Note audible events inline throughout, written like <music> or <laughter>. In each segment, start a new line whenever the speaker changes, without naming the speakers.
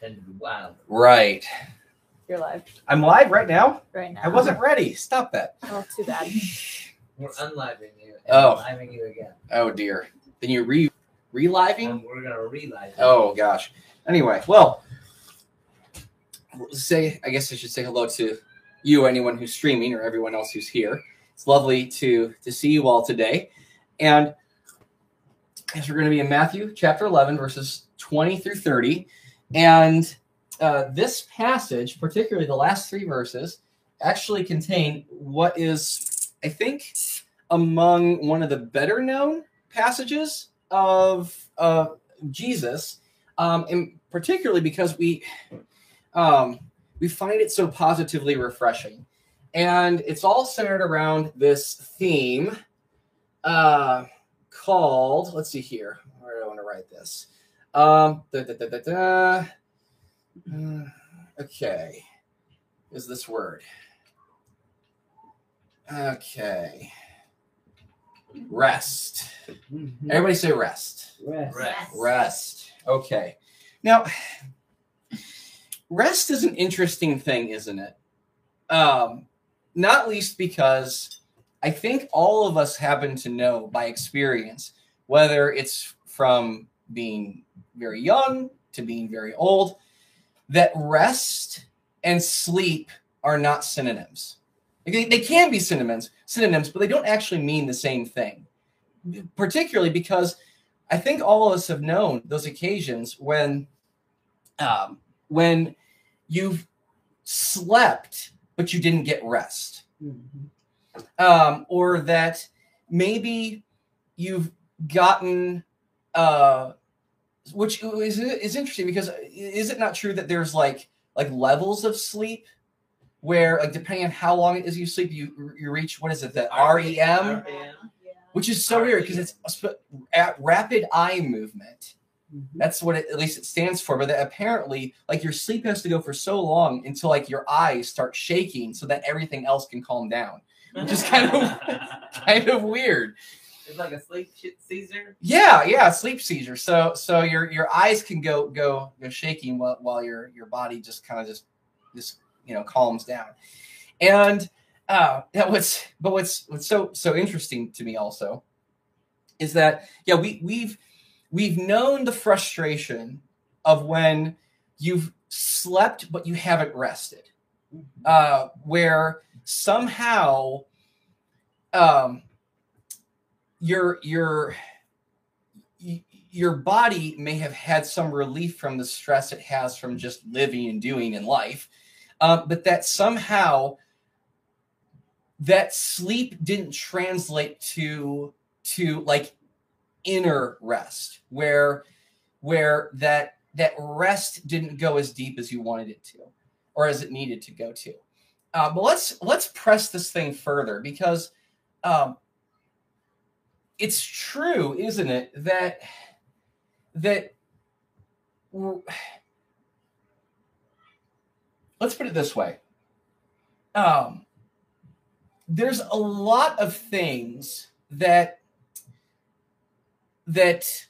tend to be wild.
Right.
You're live
I'm live right now.
right now.
I wasn't ready. Stop that.
Oh, too bad.
We're unliving you and
Oh.
living you again.
Oh dear. Then you re reliving.
And we're gonna relive you.
Oh gosh. Anyway, well, say I guess I should say hello to you, anyone who's streaming, or everyone else who's here. It's lovely to to see you all today, and as we're going to be in Matthew chapter eleven, verses twenty through thirty, and uh, this passage, particularly the last three verses, actually contain what is, I think, among one of the better known passages of uh, Jesus, um, and particularly because we um, we find it so positively refreshing, and it's all centered around this theme uh, called. Let's see here. Where do I want to write this? Um, da, da, da, da, da. Uh, okay, is this word? Okay, rest.
Mhm.
Everybody say rest.
Rest.
Rest.
Rest. Okay. Now, rest is an interesting thing, isn't it? Um, not least because I think all of us happen to know by experience, whether it's from being very young to being very old, that rest and sleep are not synonyms. They, they can be synonyms, synonyms, but they don't actually mean the same thing. Particularly because I think all of us have known those occasions when, um, when you've slept but you didn't get rest,
Mhm.
um, or that maybe you've gotten, uh, which is is interesting because is it not true that there's like like levels of sleep where like depending on how long it is you sleep you you reach what is it the REM
REM.
which is so weird because it's at rapid eye movement.
Mhm.
That's what it, at least it stands for. But that apparently, like your sleep has to go for so long until like your eyes start shaking, so that everything else can calm down. Which is kind of <laughs> kind of weird.
It's like a sleep seizure.
Yeah, yeah, sleep seizure. So so your your eyes can go go go shaking while while your your body just kind of just just you know calms down. And uh that was but what's what's so so interesting to me also is that yeah we we've we've known the frustration of when you've slept but you haven't rested uh where somehow um your your your body may have had some relief from the stress it has from just living and doing in life um, but that somehow that sleep didn't translate to to like inner rest where where that that rest didn't go as deep as you wanted it to or as it needed to go to. Uh, but let's let's press this thing further because um, it's true isn't it that that let's put it this way. Um, there's a lot of things that that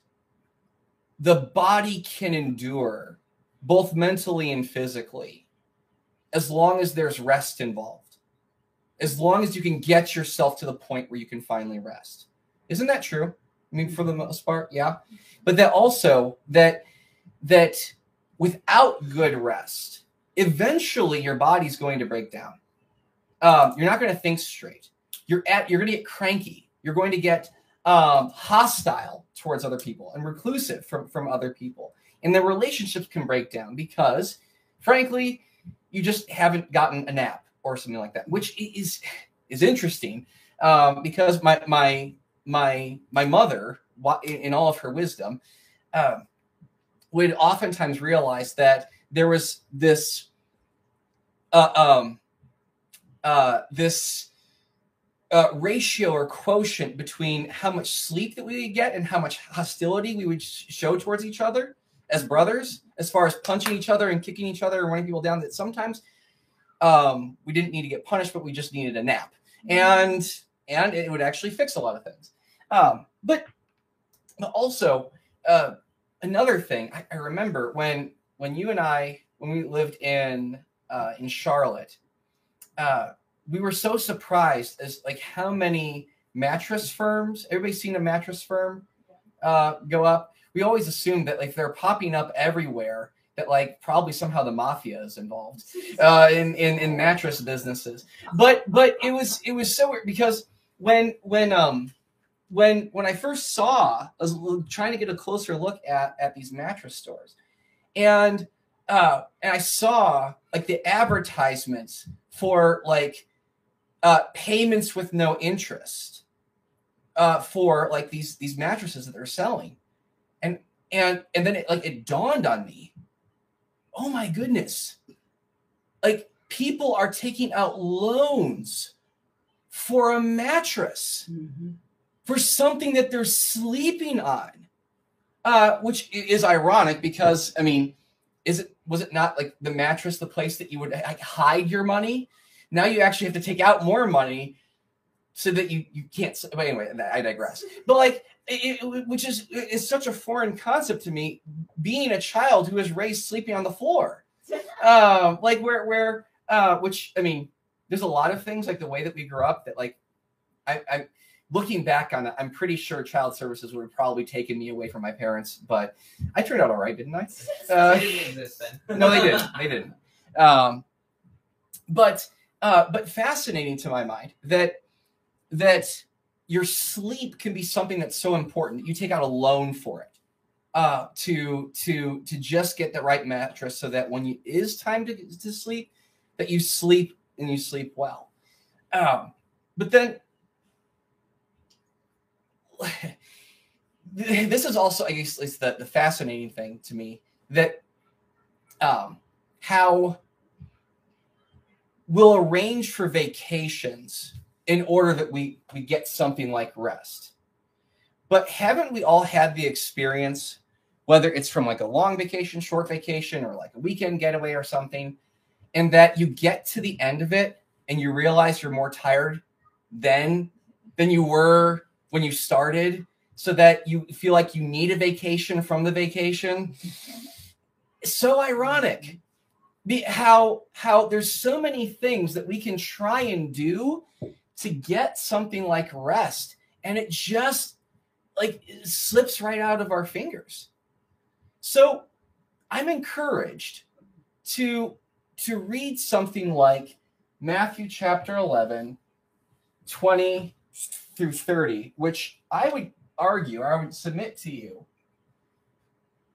the body can endure both mentally and physically as long as there's rest involved. As long as you can get yourself to the point where you can finally rest isn't that true? I mean for the most part yeah. But that also that that without good rest eventually your body's going to break down. Um, you're not going to think straight. You're at you're going to get cranky. You're going to get um, hostile towards other people and reclusive from from other people. And the relationships can break down because frankly you just haven't gotten a nap or something like that which is is interesting um, because my my my my mother in in all of her wisdom um, would oftentimes realize that there was this uh, um, uh, this uh, ratio or quotient between how much sleep that we would get and how much hostility we would sh- show towards each other as brothers, as far as punching each other and kicking each other and running people down. That sometimes um, we didn't need to get punished, but we just needed a nap, and and it would actually fix a lot of things. Um, but but also uh, another thing I, I remember when when you and I when we lived in uh, in Charlotte, uh, we were so surprised as like how many mattress firms. Everybody seen a mattress firm uh, go up? We always assumed that like they're popping up everywhere. That like probably somehow the mafia is involved <laughs> uh, in, in in mattress businesses. But but it was it was so weird because when when um when when I first saw, I was trying to get a closer look at at these mattress stores, and uh, and I saw like the advertisements for like uh, payments with no interest uh, for like these these mattresses that they're selling, and and and then it like it dawned on me, oh my goodness, like people are taking out loans for a mattress for something that they're sleeping on, uh, which is ironic because I mean, is it was it not like the mattress the place that you would like, hide your money? Now you actually have to take out more money so that you you can't. But anyway, I digress. But like, it, which is is such a foreign concept to me, being a child who was raised sleeping on the floor, <laughs> um, like where where uh, which I mean, there's a lot of things like the way that we grew up that like I, I looking back on it, I'm pretty sure child services would have probably taken me away from my parents, but I turned out all right, didn't I? Uh,
They didn't exist then. <laughs>
no, they didn't. They didn't. Um, but uh, but fascinating to my mind that that your sleep can be something that's so important that you take out a loan for it uh, to to to just get the right mattress so that when it is time to, to sleep that you sleep and you sleep well. Um, but then <laughs> this is also I guess is the, the fascinating thing to me that um, how we'll arrange for vacations in order that we we get something like rest. But haven't we all had the experience, whether it's from like a long vacation, short vacation, or like a weekend getaway or something, and that you get to the end of it and you realize you're more tired than than you were when you started, so that you feel like you need a vacation from the vacation? so ironic how how there's so many things that we can try and do to get something like rest and it just like slips right out of our fingers so i'm encouraged to to read something like matthew chapter 11 20 through 30 which i would argue or i would submit to you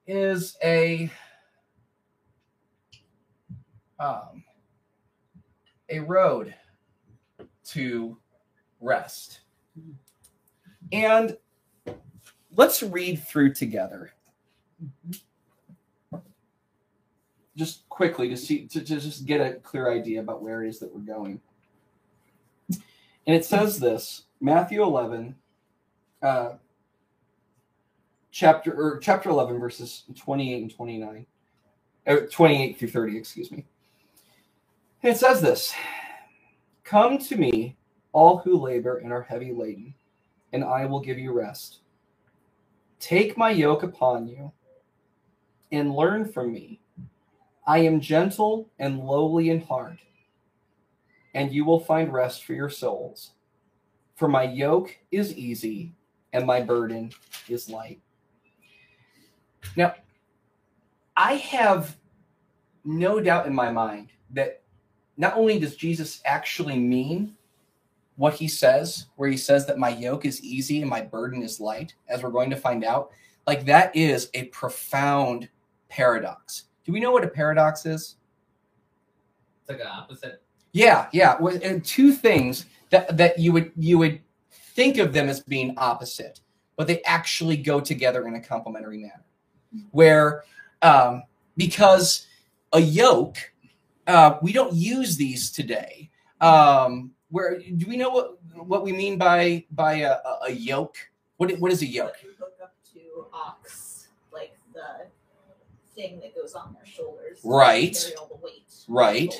is a um, a road to rest. And let's read through together. Just quickly to see to, to just get a clear idea about where it is that we're going. And it says this, Matthew 11, uh, chapter or chapter 11 verses 28 and 29. Uh, 28 through 30, excuse me. It says this Come to me, all who labor and are heavy laden, and I will give you rest. Take my yoke upon you and learn from me. I am gentle and lowly in heart, and you will find rest for your souls. For my yoke is easy and my burden is light. Now, I have no doubt in my mind that not only does Jesus actually mean what he says, where he says that my yoke is easy and my burden is light, as we're going to find out, like that is a profound paradox. Do we know what a paradox is?
It's like an opposite.
Yeah, yeah. And two things that that you would you would think of them as being opposite, but they actually go together in a complementary manner. Where um, because a yoke, uh, we don't use these today. Um, where do we know what what we mean by by a, a- yoke? What what is a yoke?
You hook up to ox, like the thing that goes on their shoulders.
Right. Right.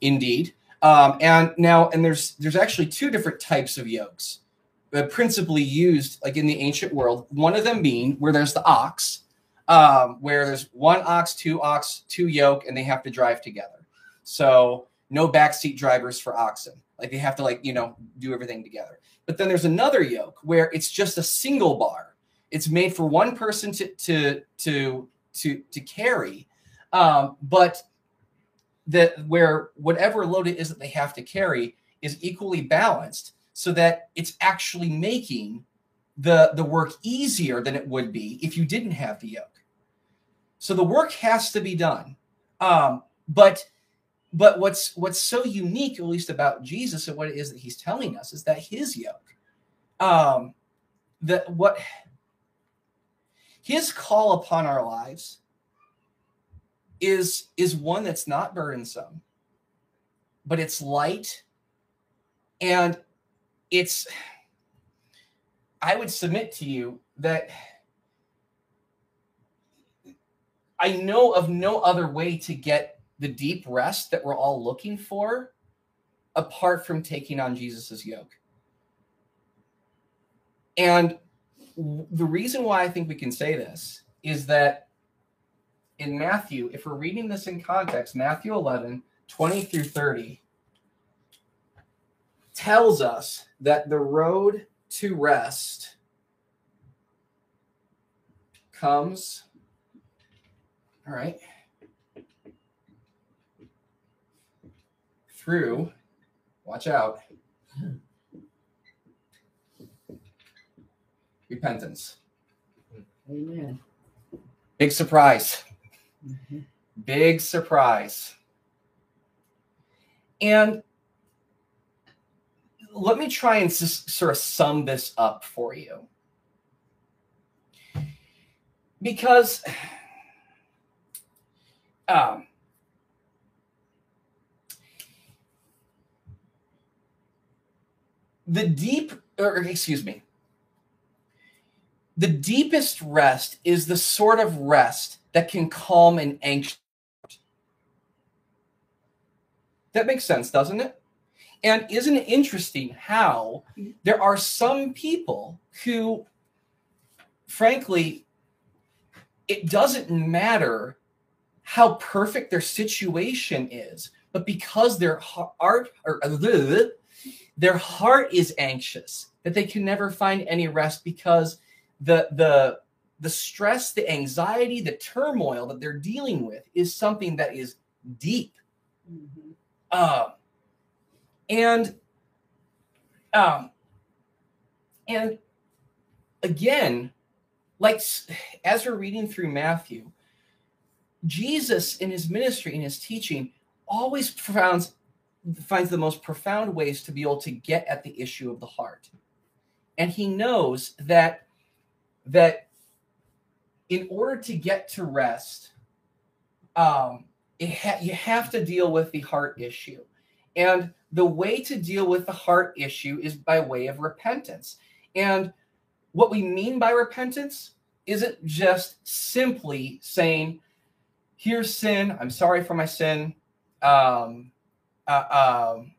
Indeed. Um, and now, and there's there's actually two different types of yokes, uh, principally used like in the ancient world. One of them being where there's the ox, um, where there's one ox, two ox, two yoke, and they have to drive together. So no backseat drivers for oxen. Like they have to like you know do everything together. But then there's another yoke where it's just a single bar. It's made for one person to to to to to carry, um, but that where whatever load it is that they have to carry is equally balanced, so that it's actually making the the work easier than it would be if you didn't have the yoke. So the work has to be done, um, but but what's what's so unique, at least about Jesus and what it is that he's telling us, is that his yoke, um, that what his call upon our lives is is one that's not burdensome, but it's light, and it's. I would submit to you that I know of no other way to get the deep rest that we're all looking for apart from taking on Jesus's yoke. And the reason why I think we can say this is that in Matthew, if we're reading this in context, Matthew 11, 20 through 30 tells us that the road to rest comes. All right. Through, watch out, repentance.
Amen.
Big surprise.
Mhm.
Big surprise. And let me try and s- sort of sum this up for you. Because <sighs> um, the deep, or excuse me, the deepest rest is the sort of rest that can calm an anxious. That makes sense, doesn't it? And isn't it interesting how there are some people who, frankly, it doesn't matter how perfect their situation is, but because their heart or uh, their heart is anxious, that they can never find any rest because the the the stress, the anxiety, the turmoil that they're dealing with is something that is deep.
Mhm.
Um, and um, and again, like as we're reading through Matthew, Jesus in his ministry in his teaching always finds finds the most profound ways to be able to get at the issue of the heart, and he knows that that in order to get to rest, um, ha- you have to deal with the heart issue. And the way to deal with the heart issue is by way of repentance. And what we mean by repentance isn't just simply saying, here's sin, I'm sorry for my sin, um, uh, um,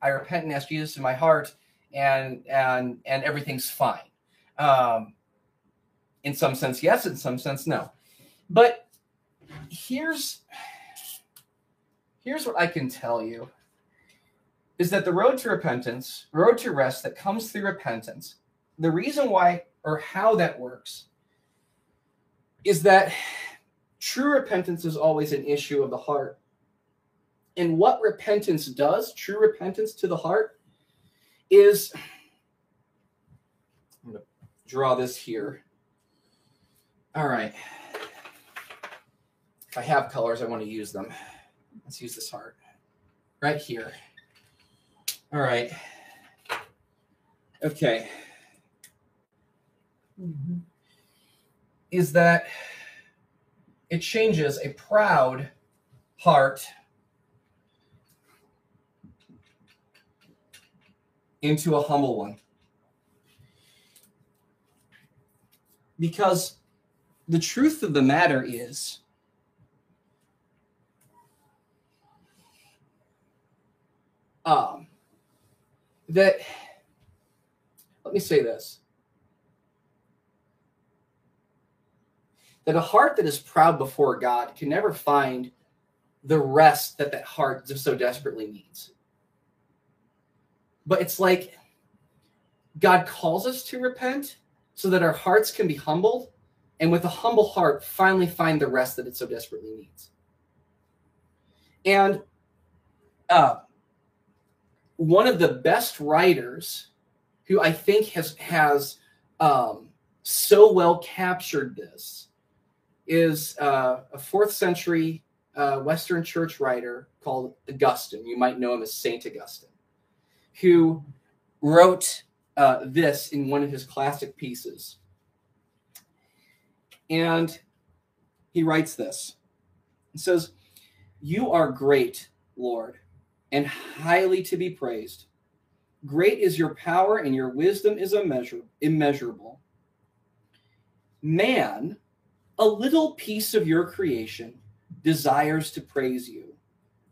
I repent and ask Jesus in my heart, and and and everything's fine. Um, in some sense, yes. In some sense, no. But here's here's what I can tell you is that the road to repentance, road to rest that comes through repentance, the reason why or how that works is that true repentance is always an issue of the heart. And what repentance does, true repentance to the heart, is I'm going to draw this here. All right. If I have colors, I want to use them. Let's use this heart right here. All right. Okay.
Mhm.
Is that it changes a proud heart into a humble one. Because the truth of the matter is um, that let me say this that a heart that is proud before God can never find the rest that that heart just so desperately needs. But it's like God calls us to repent so that our hearts can be humbled, and with a humble heart, finally find the rest that it so desperately needs. And uh, one of the best writers who I think has has um, so well captured this is uh, a fourth century uh, Western church writer called Augustine. You might know him as Saint Augustine, who wrote uh, this in one of his classic pieces. And he writes this. He says, You are great, Lord, and highly to be praised. Great is your power, and your wisdom is immeasur- immeasurable. Man, a little piece of your creation, desires to praise you.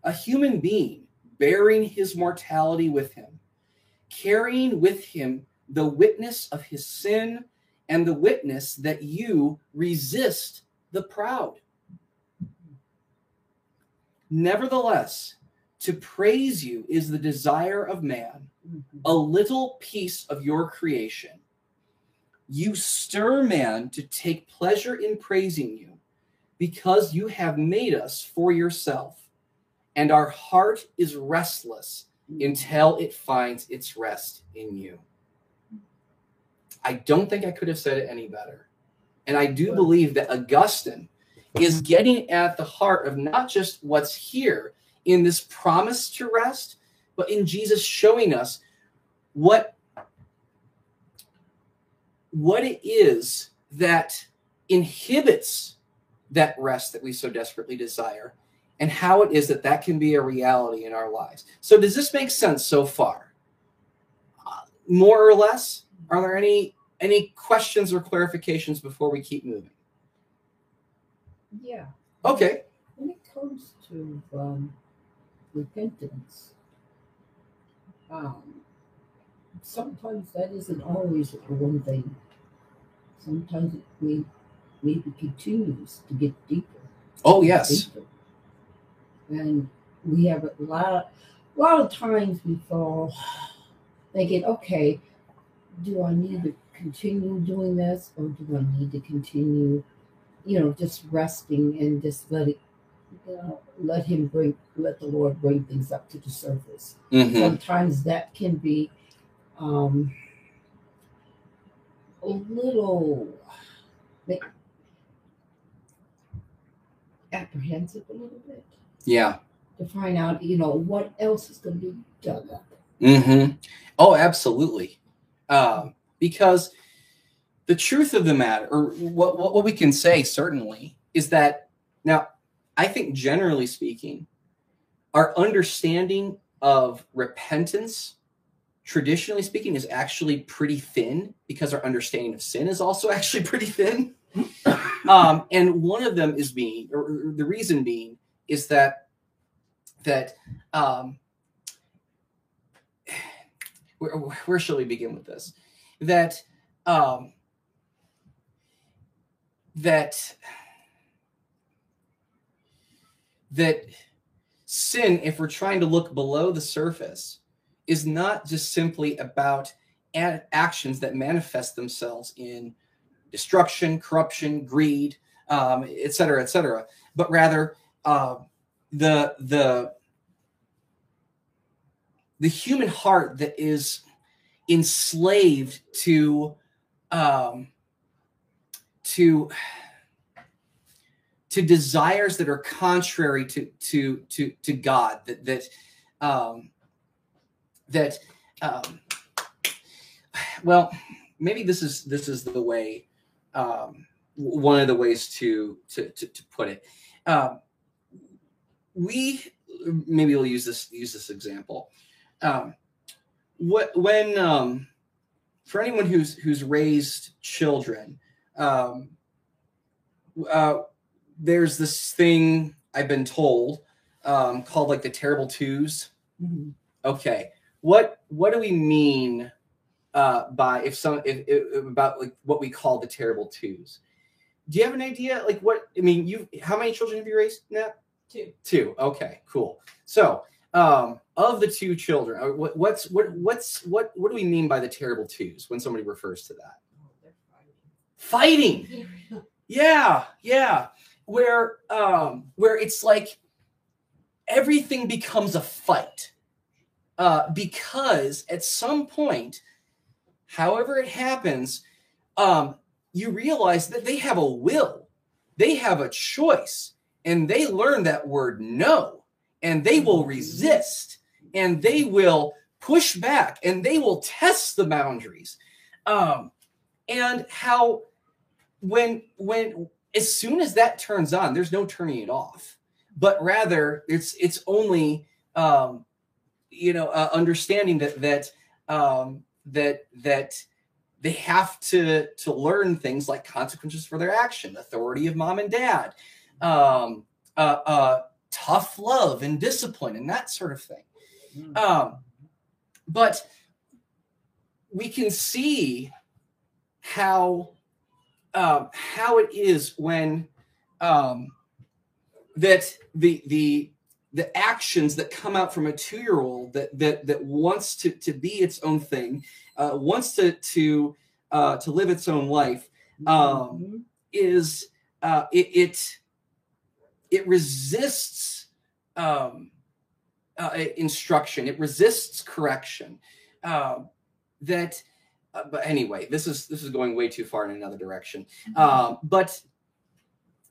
A human being bearing his mortality with him, carrying with him the witness of his sin and the witness that you resist the proud. Nevertheless, to praise you is the desire of man, mm-hmm. a little piece of your creation. You stir man to take pleasure in praising you because you have made us for yourself, and our heart is restless mm-hmm. until it finds its rest in you. I don't think I could have said it any better. And I do believe that Augustine is getting at the heart of not just what's here in this promise to rest, but in Jesus showing us what what it is that inhibits that rest that we so desperately desire and how it is that that can be a reality in our lives. So does this make sense so far? Uh, more or less? Are there any any questions or clarifications before we keep moving?
Yeah.
Okay.
When it comes to um, repentance, um, sometimes that isn't always the one thing. Sometimes it may, maybe continues to get deeper.
Oh yes.
deeper. And we have a lot, a lot of times we fall thinking, okay, do I need to continue doing this or do I need to continue, you know, just resting and just let it, you know, let him bring, let the Lord bring things up to the surface.
Mhm.
Sometimes that can be um, a little like, apprehensive a little bit
Yeah.
to find out, you know, what else is going to be dug up.
Mm-hmm. Oh, absolutely. Um, because the truth of the matter, or what, what we can say certainly, is that now I think generally speaking, our understanding of repentance, traditionally speaking, is actually pretty thin because our understanding of sin is also <laughs> actually pretty thin. um, and one of them is being, or, or the reason being, is that that um, where, where shall we begin with this? That um, that that sin, if we're trying to look below the surface, is not just simply about a- actions that manifest themselves in destruction, corruption, greed, um, et cetera, et cetera, but rather uh, the the the human heart that is enslaved to um, to to desires that are contrary to to to to God that that um, that um, well maybe this is this is the way um, one of the ways to to to, to put it. Um, we maybe we'll use this use this example um, what when um, for anyone who's who's raised children um, uh, there's this thing I've been told um, called like the terrible twos. Okay, what what do we mean uh, by if some if, if, about like what we call the terrible twos? do you have an idea like what i mean you how many children have you raised Nat?
Two.
two okay cool so um of the two children uh, what, what's what what's what what do we mean by the terrible twos when somebody refers to that? Fighting. Yeah yeah. Where um where it's like everything becomes a fight. Uh because at some point however it happens um you realize that they have a will. They have a choice and they learn that word no and they will resist and they will push back and they will test the boundaries. Um and how when when as soon as that turns on there's no turning it off. But rather it's it's only um you know uh, understanding that that um that that they have to to learn things like consequences for their action authority of mom and dad um uh, uh tough love and discipline and that sort of thing. Um but we can see how um, how it is when um, that the the the actions that come out from a two year old that that that wants to to be its own thing, uh, wants to to uh, to live its own life, um, is uh, it, it it resists um, uh, instruction. It resists correction. Um, that uh, but anyway, this is this is going way too far in another direction. Um, but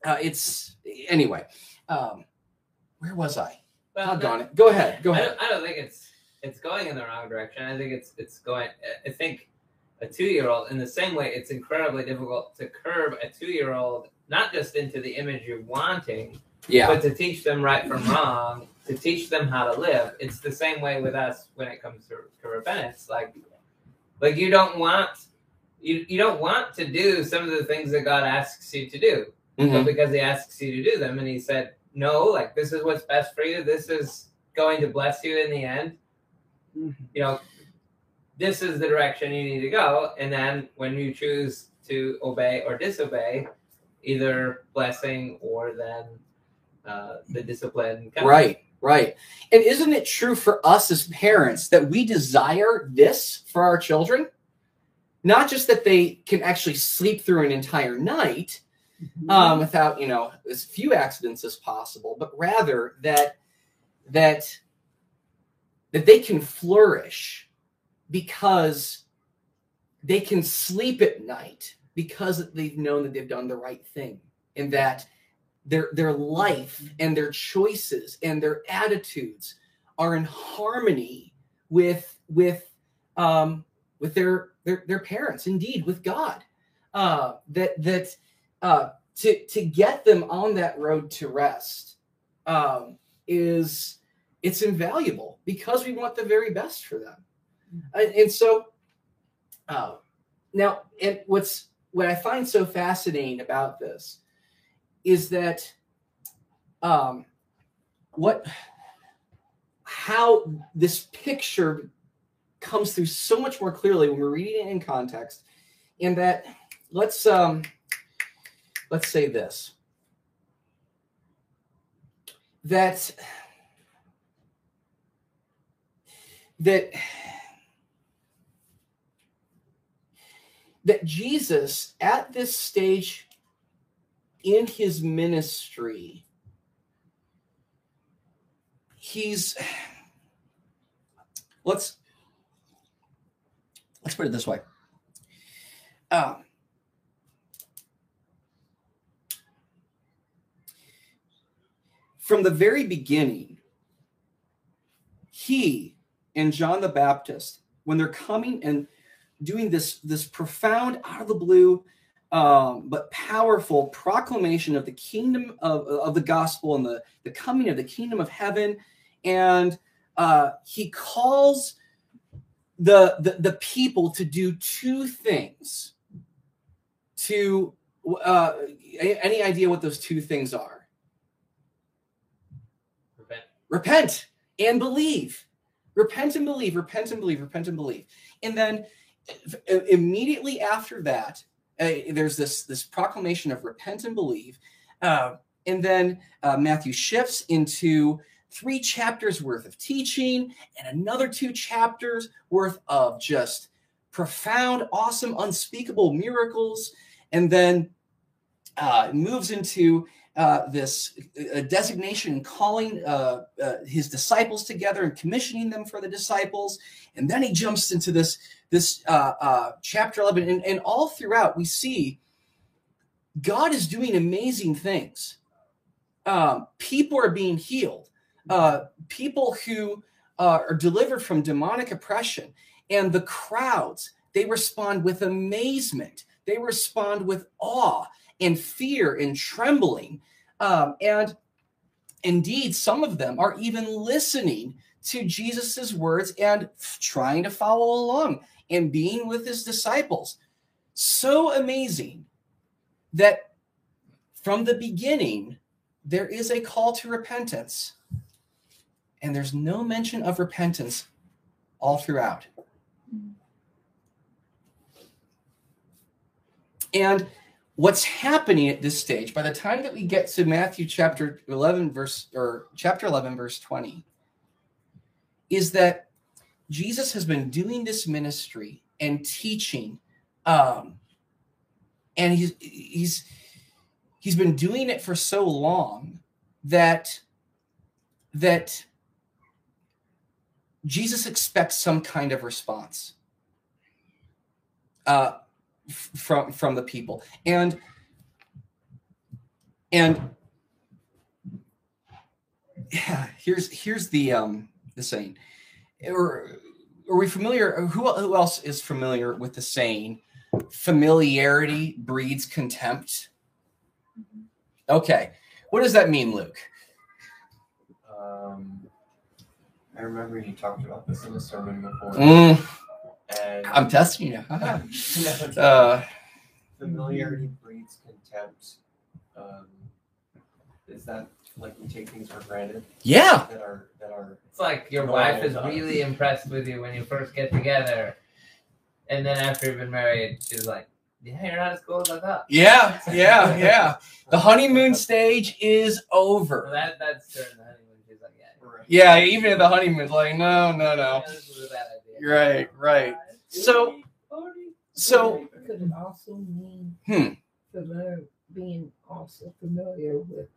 uh, it's anyway. Um, where was I?
Well,
Doggone it. Go ahead. Go
I
ahead.
don't, I don't think it's it's going in the wrong direction. I think it's it's going. I think a two year old in the same way it's incredibly difficult to curb a two year old not just into the image you're wanting,
Yeah.
but to teach them right from wrong, to teach them how to live. It's the same way with us when it comes to, to repentance. Like like you don't want you you don't want to do some of the things that God asks you to do. but
Mhm.
because he asks you to do them and he said no like this is what's best for you this is going to bless you in the end
Mhm.
you know this is the direction you need to go and then when you choose to obey or disobey either blessing or then uh, the discipline comes.
Right. Right. And isn't it true for us as parents that we desire this for our children? Not just that they can actually sleep through an entire night, um, without you know as few accidents as possible, but rather that that that they can flourish because they can sleep at night because they've known that they've done the right thing and that their their life and their choices and their attitudes are in harmony with with um with their their, their parents indeed with god. Uh that that uh to to get them on that road to rest um is it's invaluable because we want the very best for them. And, and so uh now and what's what i find so fascinating about this is that um what how this picture comes through so much more clearly when we're reading it in context in that let's um let's say this. That that that Jesus at this stage in his ministry he's let's let's put it this way. Um, from the very beginning he and john the baptist when they're coming and doing this this profound out of the blue um, but powerful proclamation of the kingdom of, of the gospel and the, the coming of the kingdom of heaven. And uh, he calls the, the, the people to do two things. To uh, any idea what those two things are?
Repent.
Repent and believe. Repent and believe. Repent and believe. Repent and believe. And then immediately after that, uh, there's this this proclamation of repent and believe, uh, and then uh, Matthew shifts into three chapters worth of teaching and another two chapters worth of just profound, awesome, unspeakable miracles, and then uh, moves into uh, this uh, designation, calling uh, uh, his disciples together and commissioning them for the disciples, and then he jumps into this this uh, uh, chapter eleven, and, and all throughout we see God is doing amazing things. Um, people are being healed. Uh, people who uh, are delivered from demonic oppression, and the crowds they respond with amazement. They respond with awe and fear and trembling. Um, and indeed, some of them are even listening to Jesus's words and f- trying to follow along and being with his disciples. So amazing that from the beginning, there is a call to repentance. And there's no mention of repentance all throughout. And what's happening at this stage, by the time that we get to Matthew chapter 11, verse or chapter 11, verse 20, is that Jesus has been doing this ministry and teaching. Um, and he's he's he's been doing it for so long that that Jesus expects some kind of response. Uh, from from the people and and yeah <sighs> here's here's the um the saying are, are we familiar who, who else is familiar with the saying familiarity breeds contempt okay what does that mean luke
Um, I remember you talked about this in a sermon before.
Mm,
And
i'm testing you. <laughs> Uh
familiarity breeds contempt. Um, is that like we take things for granted
yeah
that are that are
It's like your wife is
does.
really impressed with you when you first get together, and then after you've been married, she's like, "Yeah, you're not as cool as I thought."
yeah yeah <laughs> yeah the honeymoon stage is
Well,
over
that that's during the honeymoon. She's like, "Yeah,
right.
yeah even at the honeymoon like no no no
yeah, this was a bad idea."
right right so so
could it also mean
Hmm.
familiar, being also familiar with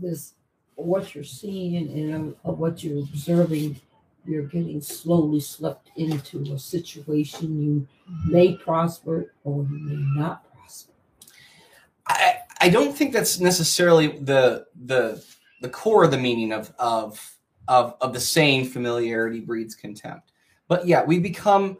this what you're seeing and uh, what you're observing you're getting slowly swept into a situation you may prosper or you may not prosper
I, I don't think that's necessarily the the the core of the meaning of of of of the saying familiarity breeds contempt. But yeah, we become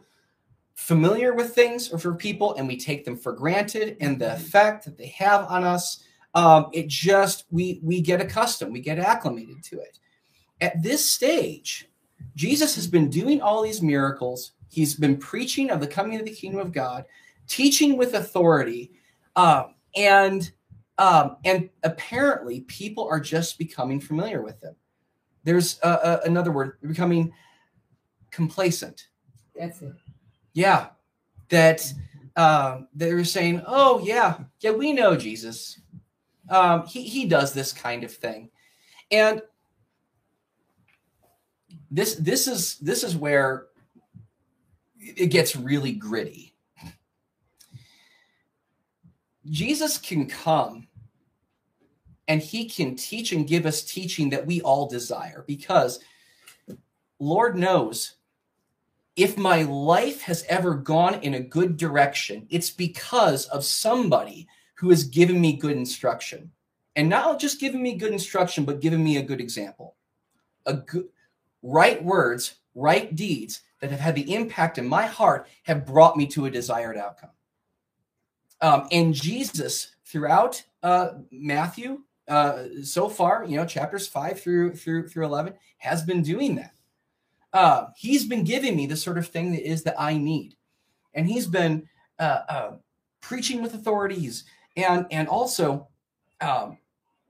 familiar with things or for people and we take them for granted and the effect that they have on us um, it just we we get accustomed we get acclimated to it. At this stage jesus has been doing all these miracles. He's been preaching of the coming of the kingdom of god teaching with authority. Um, and um, and apparently people are just becoming familiar with him. There's uh, uh, another word becoming complacent.
That's it.
Yeah. That um, they're saying oh yeah. Yeah we know jesus um, he, he does this kind of thing. And this this is this is where it gets really gritty. Jesus can come and he can teach and give us teaching that we all desire because lord knows if my life has ever gone in a good direction, it's because of somebody who has given me good instruction. And not just giving me good instruction, but giving me a good example. A good right words, right deeds that have had the impact in my heart have brought me to a desired outcome. Um, and Jesus, throughout uh, Matthew, uh, so far, you know, chapters five through through through eleven, has been doing that uh, he's been giving me the sort of thing that is that I need, and he's been uh, uh, preaching with authorities and and also um,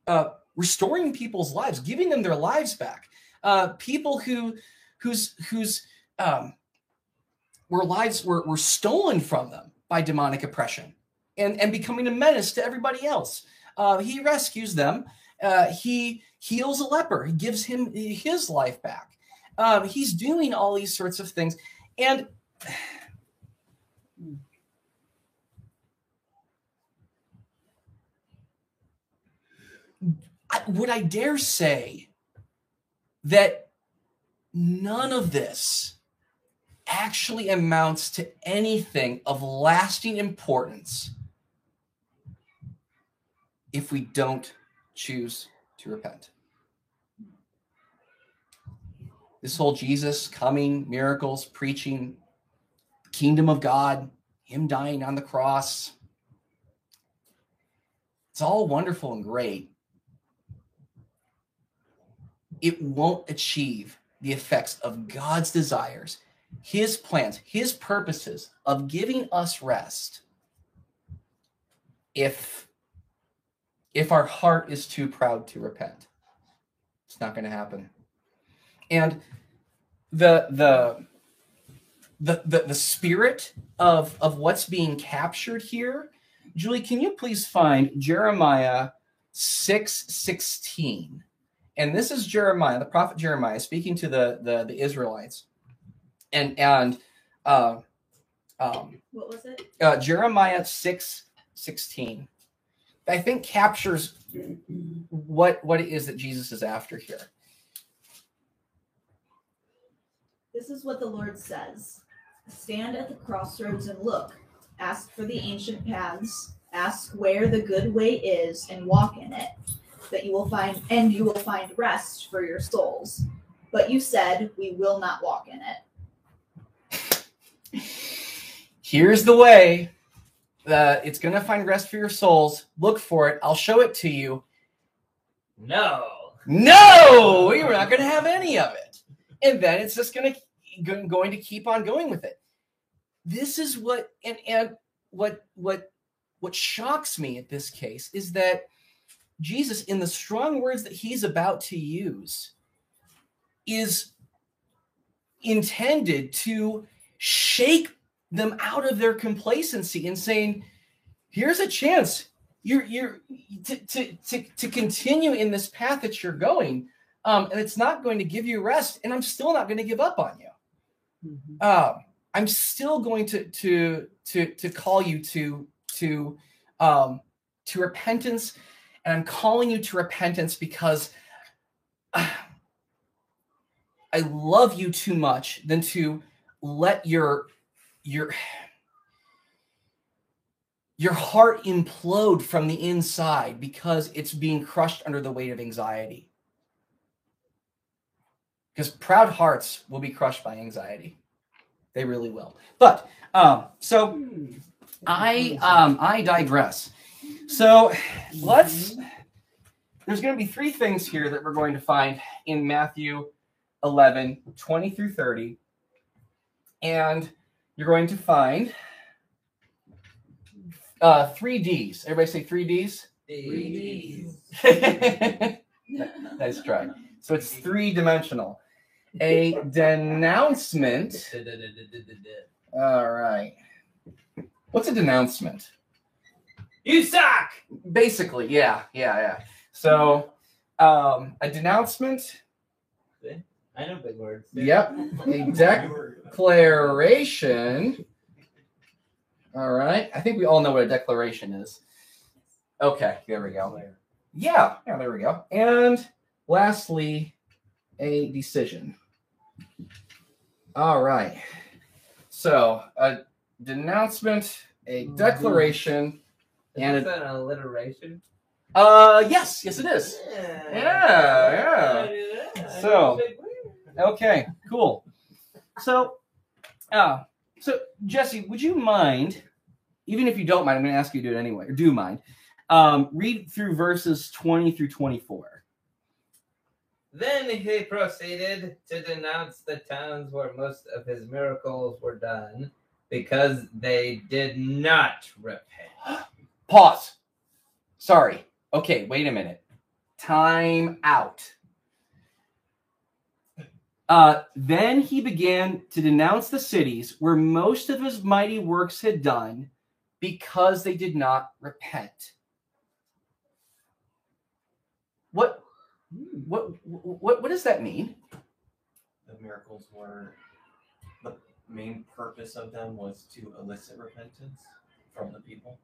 uh, restoring people's lives, giving them their lives back. Uh, people who whose whose um, where lives were, were stolen from them by demonic oppression. and, and becoming a menace to everybody else. Uh, he rescues them. Uh, he heals a leper. He gives him his life back. Um, he's doing all these sorts of things. And Would I dare say that none of this actually amounts to anything of lasting importance if we don't choose to repent. This whole Jesus coming, miracles, preaching, kingdom of God, him dying on the cross. It's all wonderful and great. It won't achieve the effects of God's desires, his plans, his purposes of giving us rest if if our heart is too proud to repent. It's not going to happen. And the the the the, the spirit of of what's being captured here julie can you please find jeremiah 6 16 and this is jeremiah the prophet jeremiah speaking to the the, the israelites and and uh, um,
What was it?
uh, jeremiah 6 16 i think captures what what it is that jesus is after here
This is what the Lord says Stand at the crossroads and look. Ask for the ancient paths. Ask where the good way is and walk in it. That you will find, and you will find rest for your souls. But you said, We will not walk in it.
here's the way uh, it's going to find rest for your souls look for it i'll show it to you
No.
no we're not going to have any of it and then it's just going to going to keep on going with it this is what and and what what what shocks me at this case is that jesus in the strong words that he's about to use is intended to shake them out of their complacency and saying here's a chance you're you're to to to, to continue in this path that you're going um, and it's not going to give you rest and i'm still not going to give up on you
Mhm.
um, i'm still going to to to to call you to to um, to repentance and i'm calling you to repentance because uh, i love you too much than to let your your your heart implode from the inside because it's being crushed under the weight of anxiety. Because proud hearts will be crushed by anxiety. They really will. But um so
Hmm.
i um i digress so let's there's going to be three things here that we're going to find in matthew 11 20 through 30 and you're going to find uh three d's. Everybody say three d's?
D's.
nice try. So it's three dimensional a denouncement. <laughs> All right. What's a denouncement
You suck.
basically yeah yeah yeah. So um a denouncement.
I know big words.
yep. A declaration. All right. I think we all know what a declaration is. Okay there we go. Yeah yeah there we go. And lastly a decision. All right. So a denouncement a declaration and
that an alliteration?
uh yes yes it is Yeah,
yeah.
So- Okay, cool. So, uh, so Jesse, would you mind, even if you don't mind, I'm going to ask you to do it anyway, or do mind, um, read through verses 20 through 24.
Then he proceeded to denounce the towns where most of his miracles were done because they did not repent. <gasps>
Pause. Sorry. Okay, wait a minute. Time out. Uh, then he began to denounce the cities where most of his mighty works had done because they did not repent. What what what what does that mean?
The miracles were the main purpose of them was to elicit repentance from the people.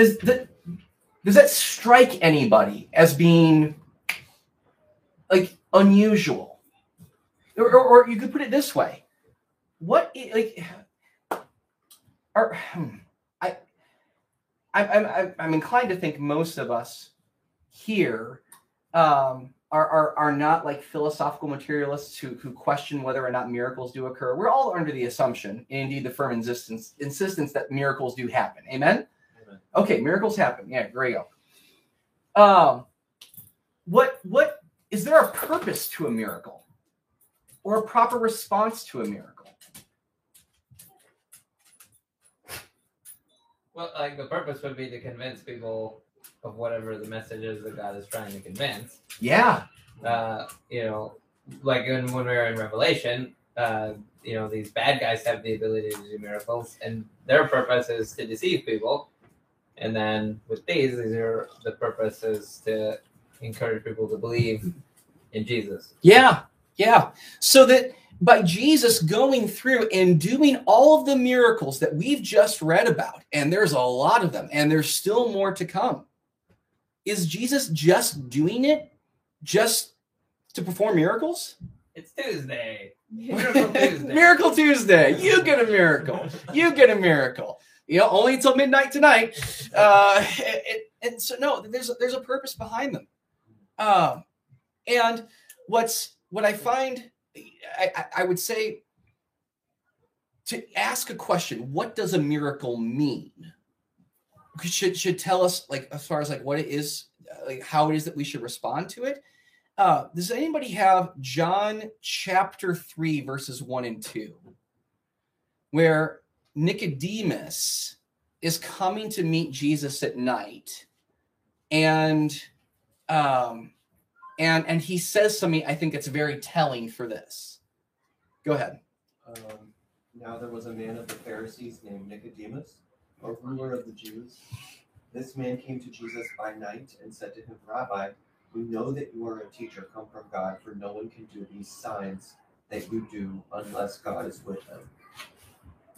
Does that does that strike anybody as being like unusual? Or, or, or you could put it this way: What like are hmm, I I'm I'm I'm- inclined to think most of us here um, are, are are not like philosophical materialists who who question whether or not miracles do occur. We're all under the assumption, and indeed the firm insistence insistence that miracles do happen. Amen.
Amen.
Okay, miracles happen. Yeah, go. Um, what what is there a purpose to a miracle, or a proper response to a miracle?
Well, like the purpose would be to convince people of whatever the message is that God is trying to convince.
Yeah,
Uh, you know, like when, when we were in Revelation, uh, you know, these bad guys have the ability to do miracles, and their purpose is to deceive people. And then with these, these are the purpose is to encourage people to believe in Jesus.
yeah, yeah. So that by Jesus going through and doing all of the miracles that we've just read about, and there's a lot of them, and there's still more to come. Is Jesus just doing it just to perform miracles?
It's Tuesday. <laughs> Miracle Tuesday.
miracle Tuesday. You get a miracle. You get a miracle. You know, only until midnight tonight. Uh, and, and so no, there's a, there's a purpose behind them. Um, and what's what I find, I, I, would say, to ask a question: What does a miracle mean? Should should tell us like as far as like what it is, uh, like how it is that we should respond to it. Uh, does anybody have John chapter 3, verses 1 and 2, where Nicodemus is coming to meet Jesus at night and um and and he says something I think it's very telling for this. Go ahead.
Um, now there was a man of the Pharisees named Nicodemus, a ruler of the Jews. This man came to Jesus by night and said to him, Rabbi, we know that you are a teacher come from God, for no one can do these signs that you do unless God is with them.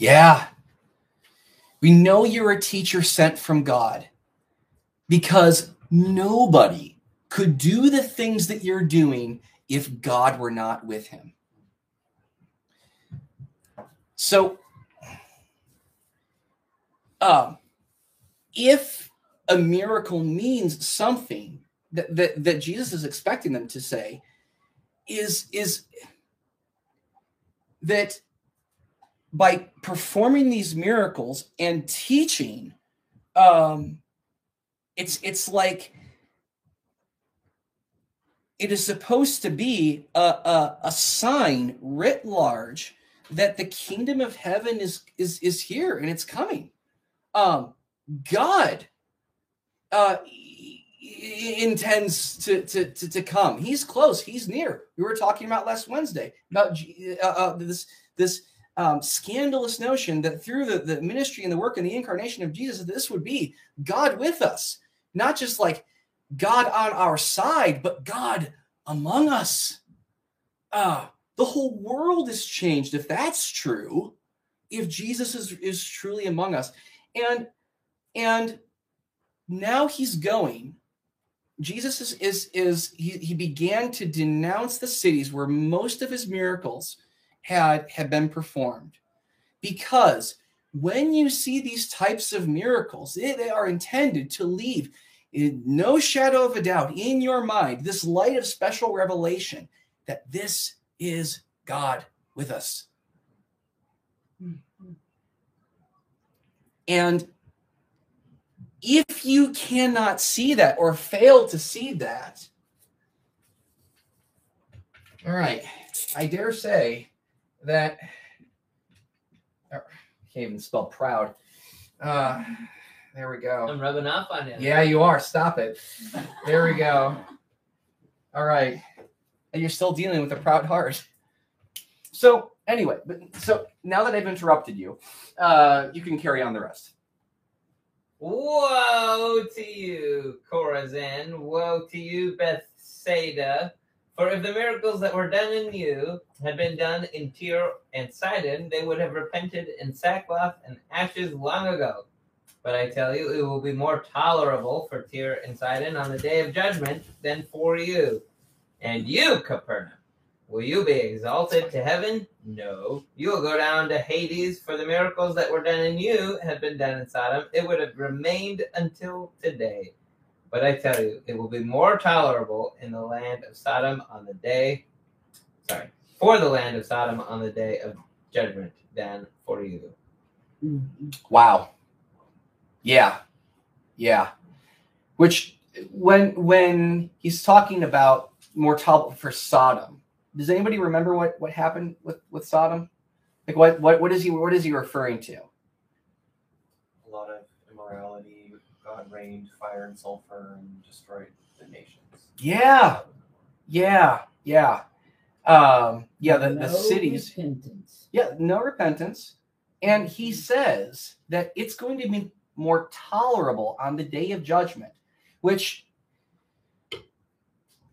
Yeah. We know you're a teacher sent from God because nobody could do the things that you're doing if God were not with him. So, um, if a miracle means something that, that, that Jesus is expecting them to say, is, is that by performing these miracles and teaching um it's it's like it is supposed to be a, a, a sign writ large that the kingdom of heaven is is is here and it's coming. Um god uh intends to, to to to come. He's close. He's near. We were talking about last wednesday about uh, uh, this this um, scandalous notion that through the, the ministry and the work and the incarnation of Jesus, this would be God with us, not just like God on our side, but God among us. Uh, the whole world is changed if that's true, if Jesus is, is truly among us. And and now he's going. Jesus is is is he, he began to denounce the cities where most of his miracles had had been performed. Because when you see these types of miracles they, they are intended to leave in no shadow of a doubt in your mind this light of special revelation that this is god with us. And if you cannot see that or fail to see that all right i dare say that oh, can't even spell proud. Uh, there we go.
I'm rubbing off on you.
Yeah, you are. Stop it. There we go. All right. And you're still dealing with a proud heart. So anyway, so now that I've interrupted you, uh, you can carry on the rest.
Woe to you, Chorazin! Woe to you, Bethsaida! For if the miracles that were done in you had been done in Tyre and Sidon, they would have repented in sackcloth and ashes long ago. But I tell you, it will be more tolerable for Tyre and Sidon on the day of judgment than for you. And you, Capernaum, will you be exalted to heaven? No. You will go down to Hades, for the miracles that were done in you had been done in Sodom. It would have remained until today. But I tell you, it will be more tolerable in the land of Sodom on the day, sorry, for the land of Sodom on the day of judgment than for you.
Wow. Yeah. Yeah. Which when when he's talking about more tolerable for Sodom, does anybody remember what what happened with with Sodom? Like what what what is he what is he referring to?
A lot of immorality. God rained fire and sulfur and destroyed the nations.
Yeah. Yeah. Yeah. Um yeah, the, the cities
repentance.
Yeah, no repentance. And he says that it's going to be more tolerable on the day of judgment, which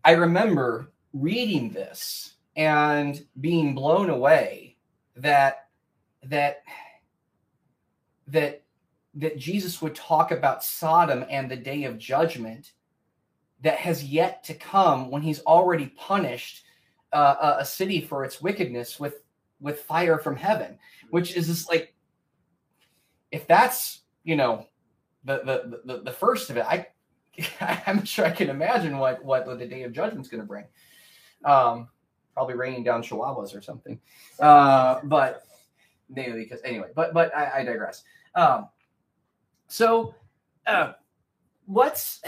I remember reading this and being blown away that that that that Jesus would talk about Sodom and the day of judgment that has yet to come when he's already punished uh, a- city for its wickedness with with fire from heaven which is just like if that's you know the the the, the first of it i <laughs> i'm sure i can imagine what what the day of judgment's going to bring. Um probably raining down chihuahuas or something. Uh but maybe because anyway but but i, I digress. Um so uh what's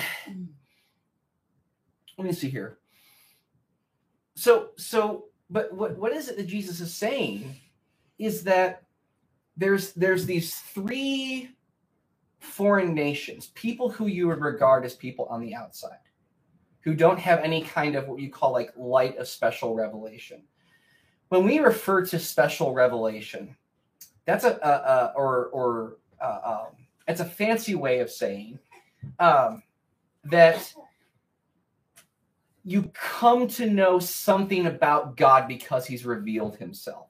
let me see here. So so but what what is it that jesus is saying is that there's there's these three foreign nations people who you would regard as people on the outside who don't have any kind of what you call like light of special revelation. When we refer to special revelation that's a, a, a or or uh, um, it's a fancy way of saying um, that you come to know something about God because he's revealed himself.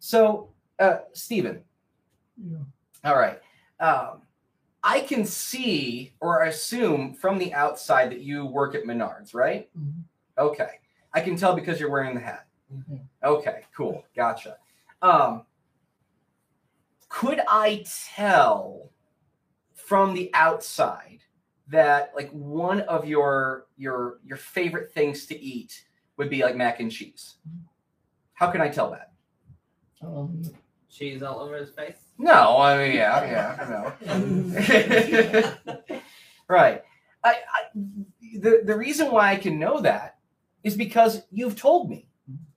So, uh, Stephen,
Yeah.
all right. Um, I can see or assume from the outside that you work at Menards, right?
Mhm.
Okay. I can tell because you're wearing the hat.
Mhm.
Okay, cool. Gotcha. Um, could I tell from the outside that like one of your your your favorite things to eat would be like mac and cheese? How can I tell that?
Um,
Cheese all over his face.
No, I mean, yeah, yeah, I know. <laughs> right. I, I the the reason why I can know that is because you've told me.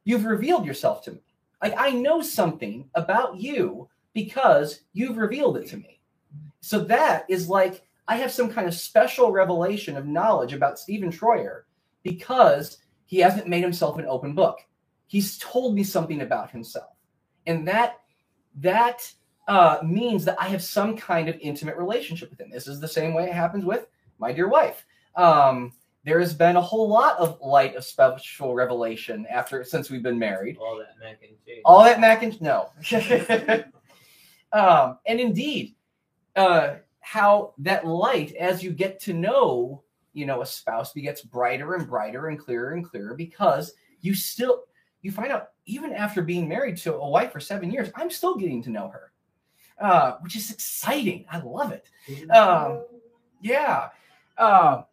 You've revealed yourself to me. Like I know something about you because you've revealed it to me. So that is like I have some kind of special revelation of knowledge about Stephen Troyer because he hasn't made himself an open book. He's told me something about himself. And that that uh, means that I have some kind of intimate relationship with him. This is the same way it happens with my dear wife. Um, there has been a whole lot of light of special revelation after since we've been married.
All that mac and cheese.
All that mac and no. <laughs> um, and indeed, uh, how that light, as you get to know, you know, a spouse, gets brighter and brighter and clearer and clearer because you still you find out even after being married to a wife for seven years, I'm still getting to know her, uh, which is exciting. I love it. Um, yeah. Um,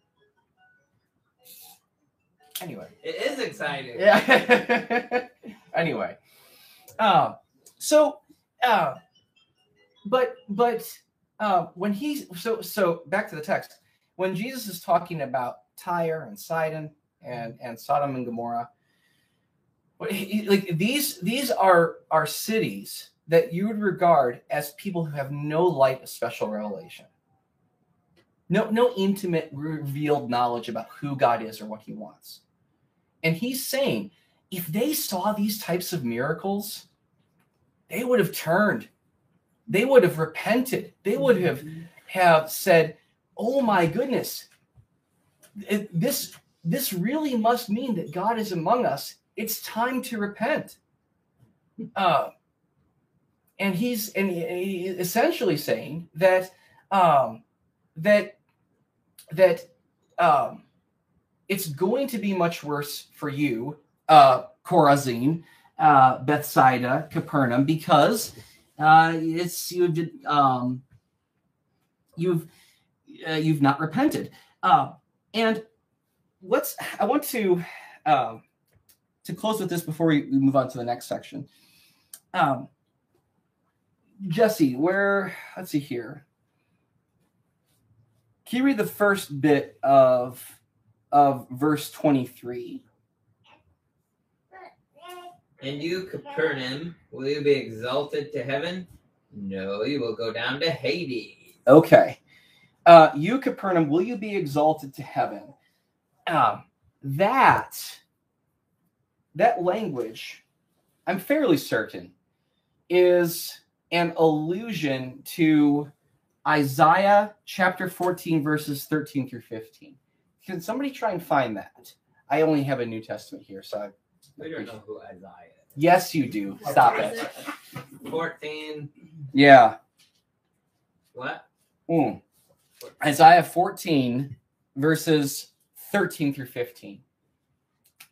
anyway.
It is exciting.
Yeah. <laughs> anyway, um, so, uh, but but uh, when he's so so back to the text, when Jesus is talking about Tyre and Sidon and and Sodom and Gomorrah, he- like these these are are cities that you would regard as people who have no light of special revelation. No, no intimate revealed knowledge about who God is or what he wants. And he's saying, if they saw these types of miracles, they would have turned. They would have repented. They would have have said, "Oh my goodness, this this really must mean that God is among us. It's time to repent." Uh, and he's and he- essentially saying that um, that that um, it's going to be much worse for you, uh, Chorazin, uh, Bethsaida, Capernaum, because uh, it's you did um, you've uh, you've not repented. Uh, and let's I want to um, to close with this before we, we move on to the next section. Um, Jesse, where let's see here. Can you read the first bit of of verse 23?
And you, Capernaum, will you be exalted to heaven? No, you will go down to Hades.
Okay. Uh, you, Capernaum, will you be exalted to heaven? Um, that that language, I'm fairly certain, is an allusion to Isaiah chapter 14, verses 13 through 15. Can somebody try and find that? I only have a New Testament here, so I,
We don't know who Isaiah
yes, you do. Stop
it.
it.
is. 14,
Yeah.
what?
Mm. Isaiah 14, verses 13 through 15.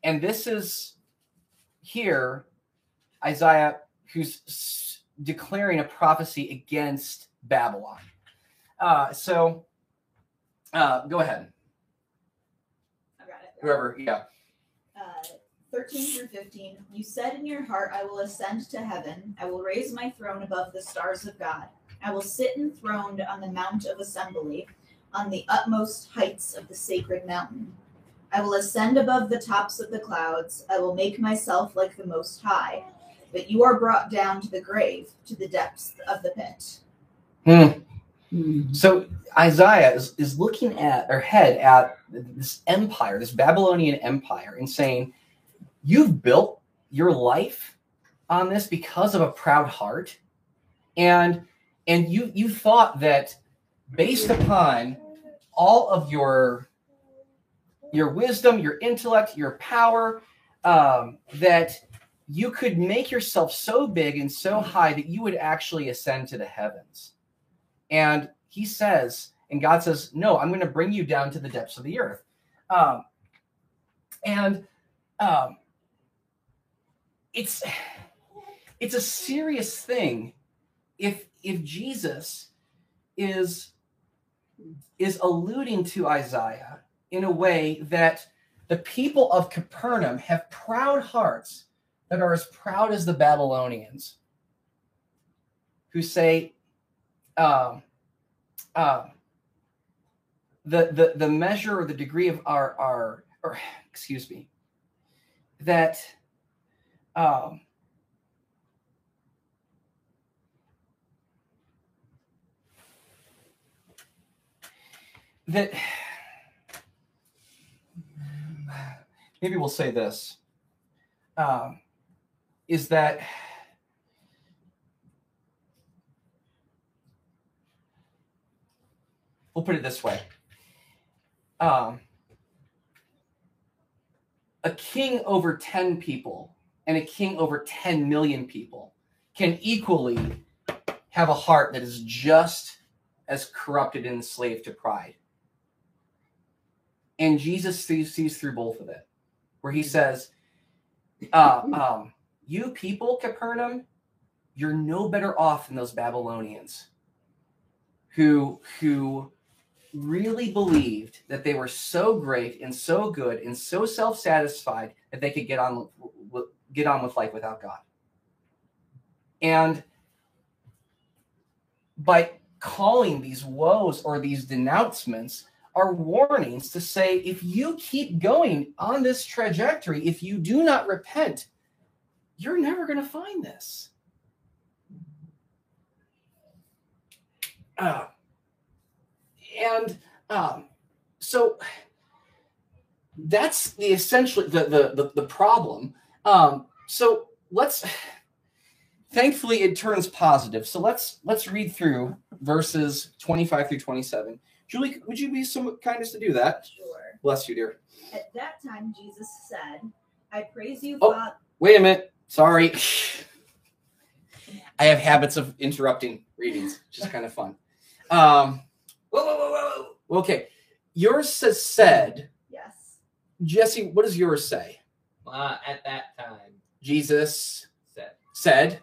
And this is here Isaiah who's s- declaring a prophecy against Babylon. Uh, so uh, go ahead.
I got it.
Whoever, yeah.
Uh, 13 through 15. You said in your heart, I will ascend to heaven. I will raise my throne above the stars of God. I will sit enthroned on the mount of assembly, on the utmost heights of the sacred mountain. I will ascend above the tops of the clouds. I will make myself like the Most High. But you are brought down to the grave, to the depths of the pit.
Hmm.
Mhm.
So Isaiah is, is looking at or head at this empire, this Babylonian empire, and saying, You've built your life on this because of a proud heart. And and you you thought that based upon all of your your wisdom, your intellect, your power, um, that you could make yourself so big and so high that you would actually ascend to the heavens. And he says, and God says, No, I'm going to bring you down to the depths of the earth. Um, and um, it's it's a serious thing if if Jesus is is alluding to Isaiah in a way that the people of Capernaum have proud hearts that are as proud as the Babylonians who say um, um, the, the the measure or the degree of our our or <sighs> excuse me that um, that <sighs> maybe we'll say this um, is that we'll put it this way. Um, a king over 10 people and a king over 10 million people can equally have a heart that is just as corrupted and enslaved to pride. And jesus sees, sees through both of it where he says uh, <laughs> um, you people capernaum you're no better off than those babylonians who who really believed that they were so great and so good and so self-satisfied that they could get on get on with life without God. And by calling these woes or these denouncements are warnings to say if you keep going on this trajectory, if you do not repent, you're never going to find this. Uh, and um, so that's the essentially the the the, the problem. Um, so let's thankfully it turns positive. So let's let's read through verses 25 through 27. Julie, would you be so kind as to do that?
Sure.
Bless you, dear.
At that time, Jesus said, I praise you,
Oh.
Father.
Wait a minute. Sorry. <laughs> I have habits of interrupting readings, which is kind of fun. Um,
Whoa, whoa, whoa, whoa, whoa.
okay. Yours says said.
Yes.
Jesse, what does yours say?
Uh, at that time,
Jesus
said.
said.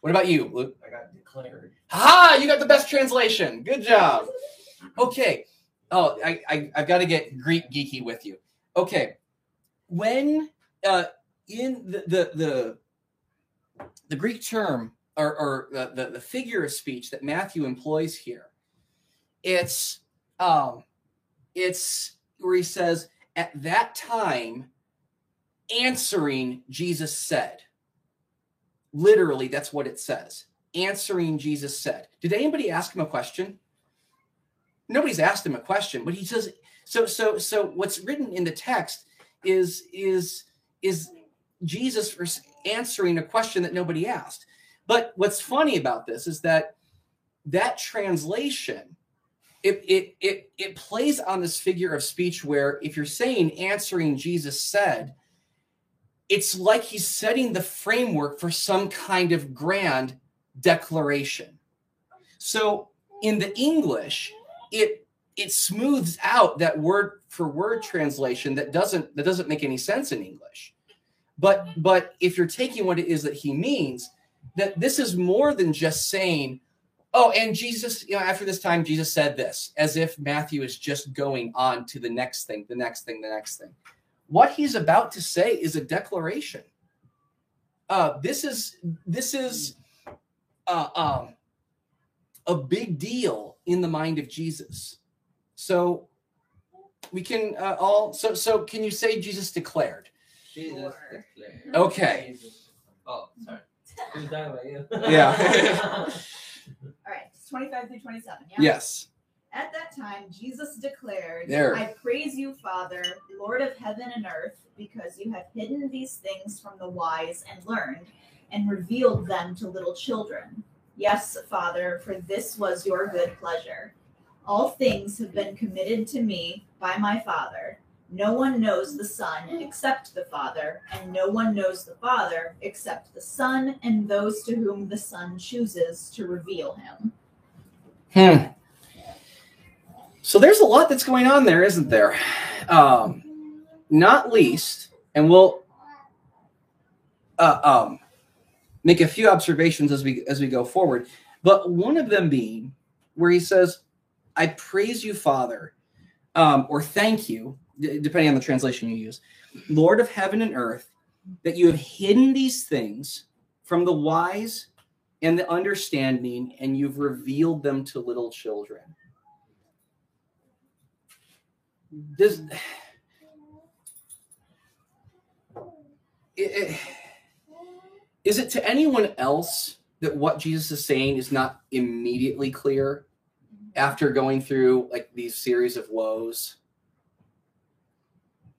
What about you, Luke?
I got declared.
Ha! You got the best translation. Good job. Okay. Oh, I, I I've got to get Greek geeky with you. Okay. When uh in the the the, the Greek term or, or the, the the figure of speech that Matthew employs here, it's um it's where he says at that time answering Jesus said. Literally, that's what it says. Answering Jesus said. Did anybody ask him a question? Nobody's asked him a question, but he says so so so what's written in the text is is is Jesus answering a question that nobody asked. But what's funny about this is that that translation it it it it plays on this figure of speech where if you're saying answering Jesus said, it's like he's setting the framework for some kind of grand declaration. So in the English, it it smooths out that word for word translation that doesn't that doesn't make any sense in English. But but if you're taking what it is that he means, that this is more than just saying, oh, and Jesus, you know, after this time, Jesus said this, as if Matthew is just going on to the next thing, the next thing, the next thing. What he's about to say is a declaration. Uh, this is this is uh, um, a big deal in the mind of Jesus. So we can uh, all. So so can you say Jesus declared?
Jesus declared.
Okay.
Oh, sorry. Who's talking about you?
Yeah. <laughs>
All right. It's 25 through 27. Yeah.
Yes.
At that time, Jesus declared,
There.
I praise you, Father, Lord of heaven and earth, because you have hidden these things from the wise and learned and revealed them to little children. Yes, Father, for this was your good pleasure. All things have been committed to me by my Father. No one knows the Son except the Father, and no one knows the Father except the Son and those to whom the Son chooses to reveal him.
Hmm. So there's a lot that's going on there, isn't there? Um, not least, and we'll uh, um, make a few observations as we as we go forward. But one of them being where he says, "I praise you, Father," um, or "Thank you," d- depending on the translation you use, Lord of heaven and earth, that you have hidden these things from the wise and the understanding, and you've revealed them to little children. Does it- it- is it to anyone else that what Jesus is saying is not immediately clear after going through like these series of woes?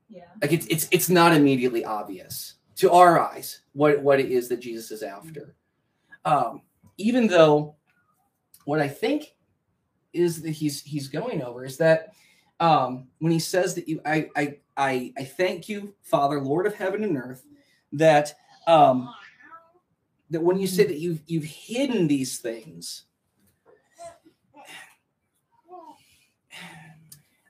Yeah.
Like it's it's it's not immediately obvious to our eyes what what it is that Jesus is after. Um, even though what I think is that he's he's going over is that um, when he says that you I I I I thank you, Father, Lord of heaven and earth, that um, that when you say that you've you've hidden these things.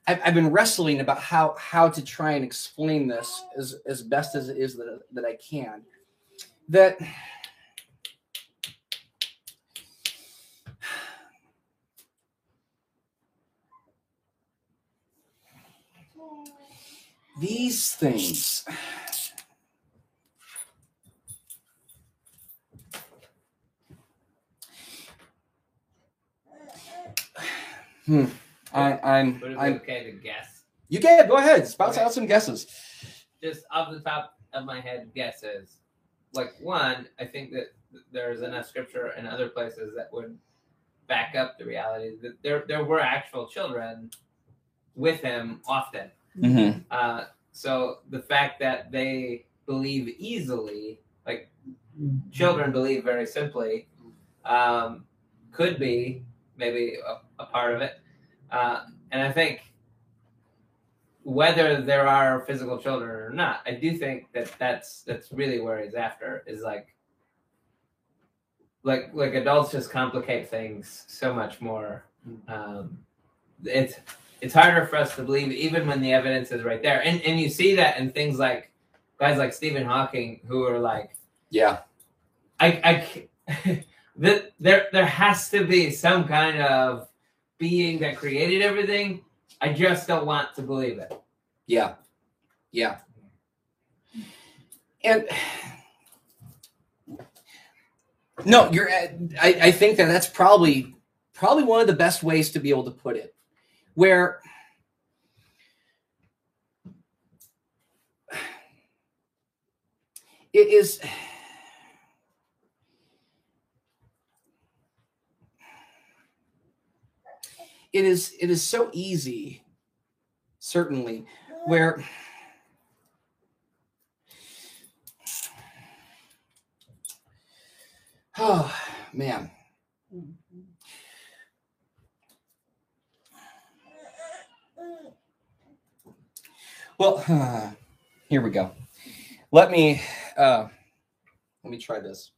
I've, I've been wrestling about how how to try and explain this as as best as it is that, that I can. That these things hmm. I, I'm
Would it be
I'm
okay to guess?
you can go ahead spout out some guesses
Just off the top of my head, guesses. Like one, I think that there's enough scripture in other places that would back up the reality that there there were actual children with him often.
Mm-hmm.
Uh, so the fact that they believe easily, like children believe very simply um, could be maybe a, a part of it. Uh, and I think whether there are physical children or not, I do think that that's that's really where he's after is like like like adults just complicate things so much more. Um, it's it's harder for us to believe even when the evidence is right there, and and you see that in things like guys like Stephen Hawking who are like
Yeah.
I, I <laughs> that there there has to be some kind of being that created everything. I just don't want to believe it.
Yeah. Yeah. And <sighs> no, you're I, I think that that's probably probably one of the best ways to be able to put it where it is it is it is so easy certainly where <sighs> oh man hmm. Well <sighs> here we go. Let me uh let me try this.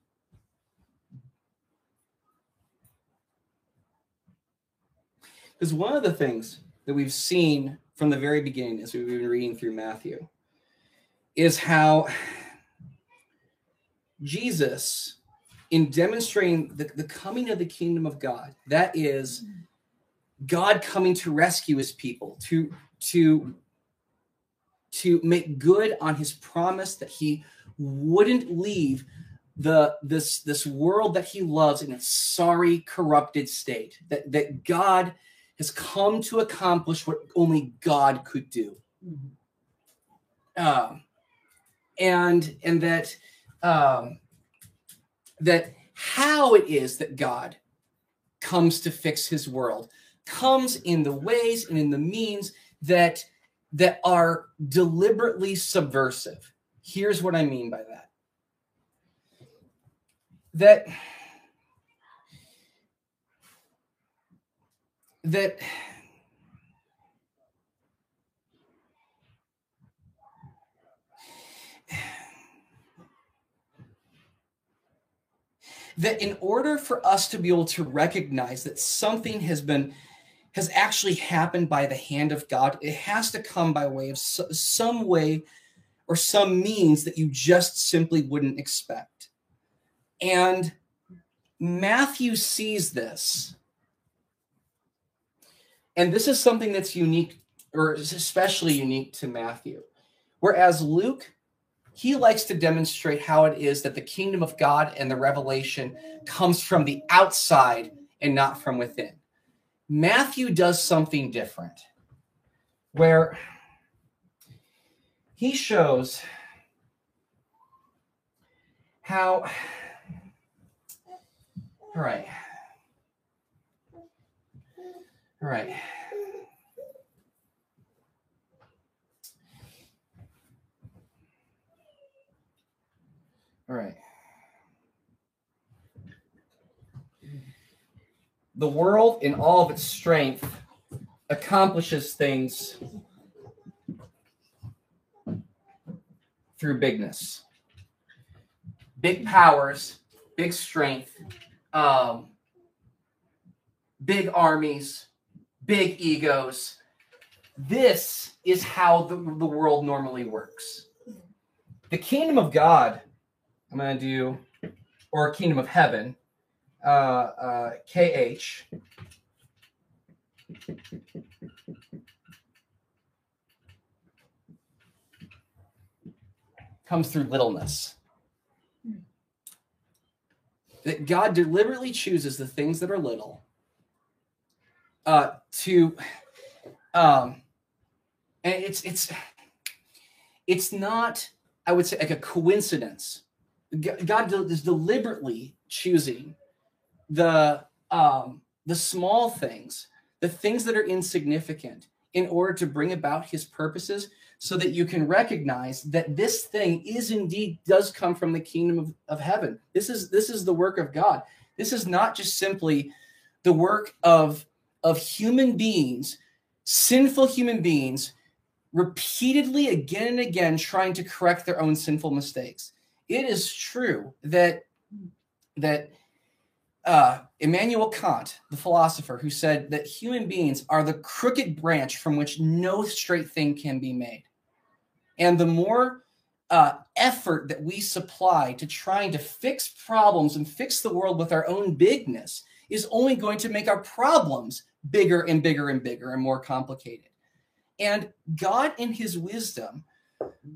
Because one of the things that we've seen from the very beginning as we've been reading through Matthew is how Jesus, in demonstrating the, the coming of the kingdom of God, that is God coming to rescue his people, to to to make good on his promise that he wouldn't leave the this this world that he loves in its sorry corrupted state that that god has come to accomplish what only God could do. Um, and and that um, that how it is that God comes to fix His world comes in the ways and in the means that that are deliberately subversive. Here's what I mean by that. That that that in order for us to be able to recognize that something has been has actually happened by the hand of God it has to come by way of so, some way or some means that you just simply wouldn't expect and Matthew sees this and this is something that's unique, or is especially unique to Matthew. Whereas Luke, he likes to demonstrate how it is that the kingdom of God and the revelation comes from the outside and not from within. Matthew does something different, where he shows how. All right. All right. All right. The world, in all of its strength, accomplishes things through bigness. Big powers, big strength, um, big armies, big egos. This is how the, the world normally works. The kingdom of God, I'm going to do, or kingdom of heaven, uh, uh, KH. Comes through littleness. That God deliberately chooses the things that are little uh, to um, and it's it's it's not I would say like a coincidence. God is deliberately choosing the um, the small things, the things that are insignificant, in order to bring about His purposes, so that you can recognize that this thing is indeed does come from the kingdom of, of heaven. This is this is the work of God. This is not just simply the work of of human beings, sinful human beings, repeatedly again and again trying to correct their own sinful mistakes. It is true that that uh, Immanuel Kant, the philosopher, who said that human beings are the crooked branch from which no straight thing can be made. And the more uh, effort that we supply to trying to fix problems and fix the world with our own bigness is only going to make our problems bigger and bigger and bigger and more complicated. And God, in his wisdom,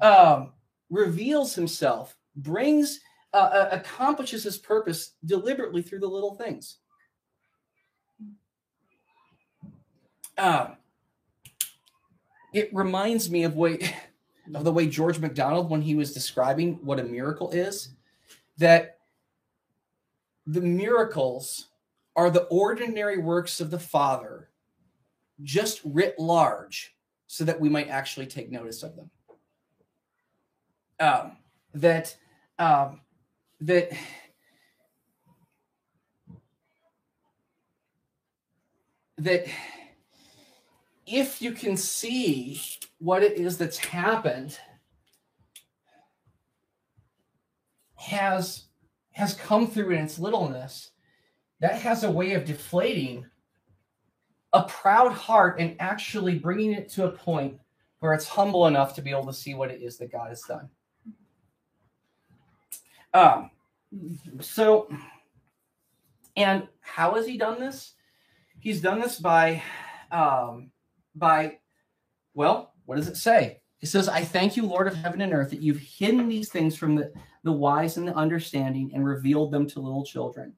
um, reveals himself, brings uh, uh, accomplishes his purpose deliberately through the little things. Um, it reminds me of way of the way George MacDonald, when he was describing what a miracle is, that the miracles are the ordinary works of the Father, just writ large, so that we might actually take notice of them. Um, that um, that that if you can see what it is that's happened has has come through in its littleness that has a way of deflating a proud heart and actually bringing it to a point where it's humble enough to be able to see what it is that God has done. Um, so, and how has he done this? He's done this by, um, by, well, what does it say? It says, I thank you, Lord of heaven and earth, that you've hidden these things from the, the wise and the understanding and revealed them to little children.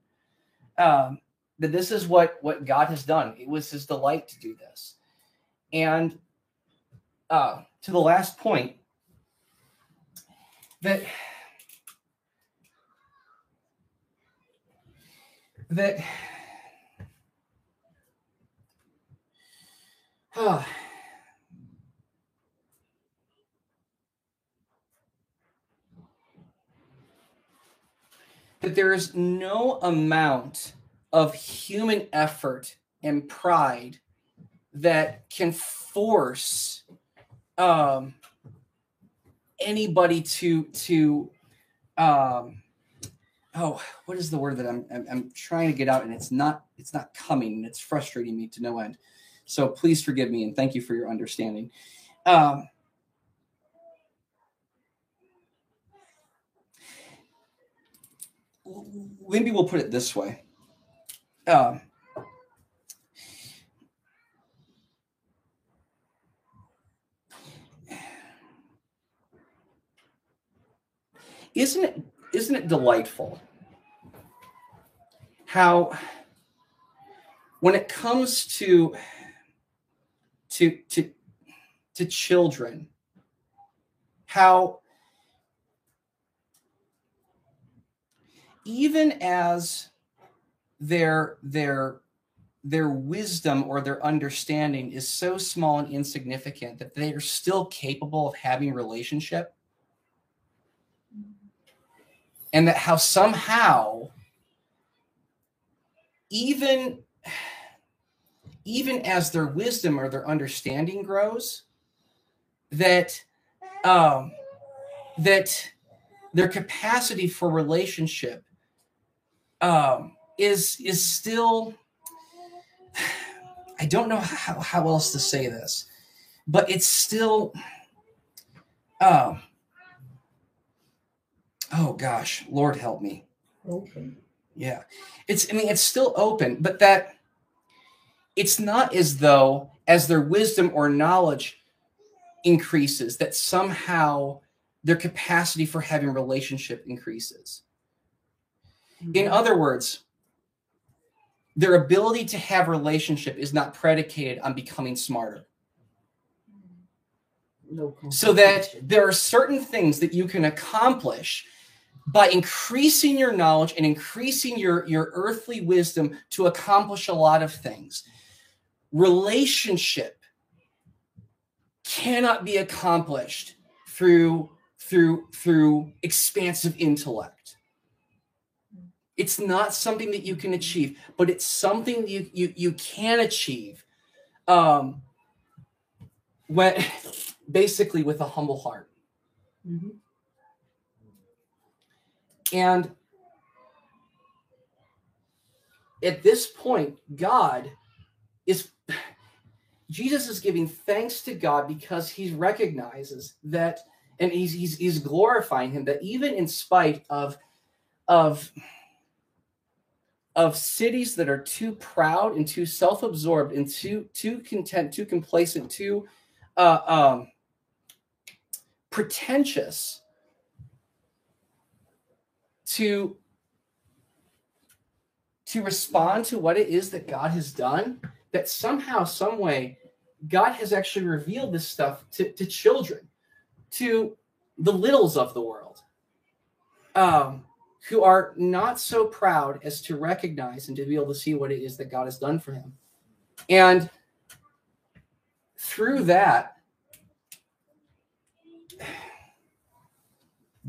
Um, that this is what, what God has done. It was his delight to do this. And uh, to the last point, that that uh, <sighs> that there is no amount of human effort and pride that can force um, anybody to to um, oh what is the word that I'm, I'm i'm trying to get out and it's not it's not coming and it's frustrating me to no end. So please forgive me and thank you for your understanding. Um, maybe we'll put it this way. Um, isn't it isn't it delightful how when it comes to to to to children how even as their their their wisdom or their understanding is so small and insignificant that they are still capable of having relationship and that how somehow even even as their wisdom or their understanding grows that um that their capacity for relationship um is is still i don't know how, how else to say this but it's still um oh gosh lord help me
Open.
Yeah. It's i mean it's still open but that it's not as though as their wisdom or knowledge increases that somehow their capacity for having relationship increases. In mm-hmm. other words their ability to have relationship is not predicated on becoming smarter.
No
so that there are certain things that you can accomplish by increasing your knowledge and increasing your your earthly wisdom to accomplish a lot of things relationship cannot be accomplished through through through expansive intellect. It's not something that you can achieve, but it's something you you, you can achieve um when <laughs> basically with a humble heart.
Mhm.
And at this point, God is <sighs> Jesus is giving thanks to God because he recognizes that and he's he's he's glorifying him that even in spite of of of cities that are too proud and too self-absorbed and too too content, too complacent, too uh, um, pretentious to to respond to what it is that God has done, that somehow, some way, God has actually revealed this stuff to, to children, to the littles of the world, um, who are not so proud as to recognize and to be able to see what it is that God has done for him. And through that,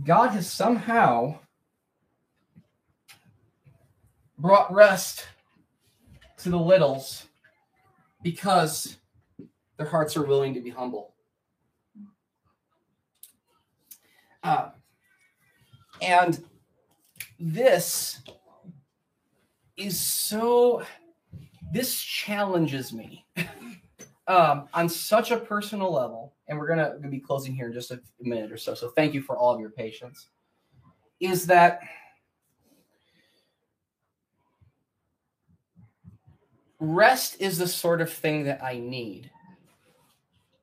God has somehow brought rest to the littles because their hearts are willing to be humble. Uh, and this is so, this challenges me <laughs> um, on such a personal level. And we're going to be closing here in just a minute or so. So thank you for all of your patience. Is that rest is the sort of thing that I need.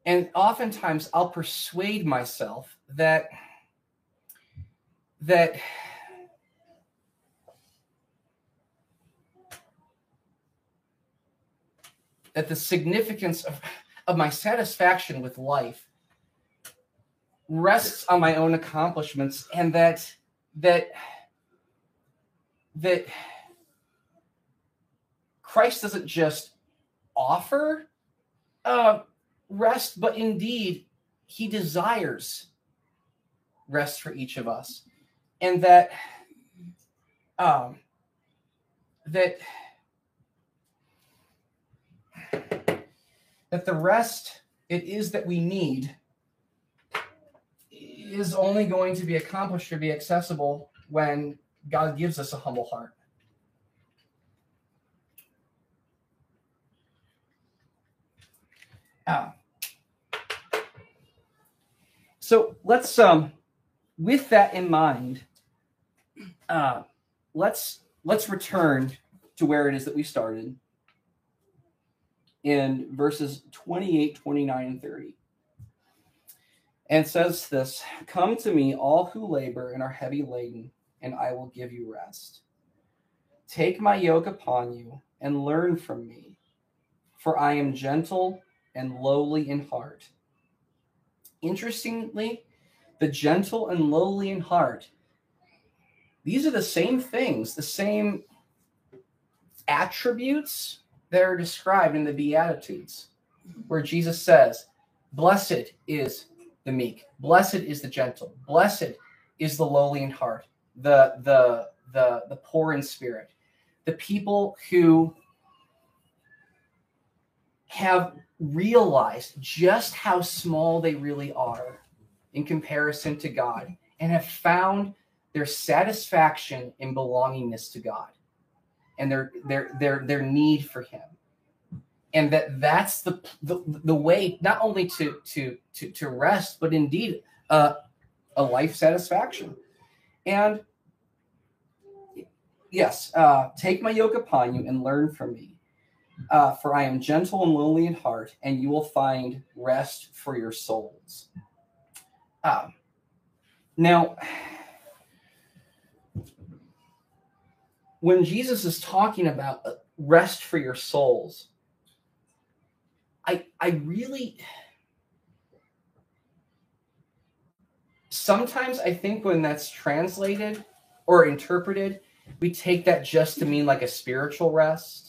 And oftentimes I'll persuade myself that that that the significance of, of my satisfaction with life rests on my own accomplishments and that that that Christ doesn't just offer uh, rest, but indeed he desires rest for each of us, and that um, that that the rest it is that we need is only going to be accomplished or be accessible when God gives us a humble heart. Ah. So let's um with that in mind, uh let's let's return to where it is that we started in verses 28, 29, and 30. And says this Come to me, all who labor and are heavy laden, and I will give you rest. Take my yoke upon you and learn from me, for I am gentle and lowly in heart. Interestingly, the gentle and lowly in heart, these are the same things, the same attributes that are described in the Beatitudes, where Jesus says, Blessed is the meek, blessed is the gentle, blessed is the lowly in heart, the the the, the poor in spirit, the people who have realized just how small they really are in comparison to God and have found their satisfaction in belongingness to God and their their their their need for him. And that that's the the, the way not only to to to to rest but indeed uh, a life satisfaction. And yes uh, take my yoke upon you and learn from me uh, for I am gentle and lowly in heart, and you will find rest for your souls. Um, now, when Jesus is talking about uh, rest for your souls, I I really sometimes I think when that's translated or interpreted, we take that just to mean like a spiritual rest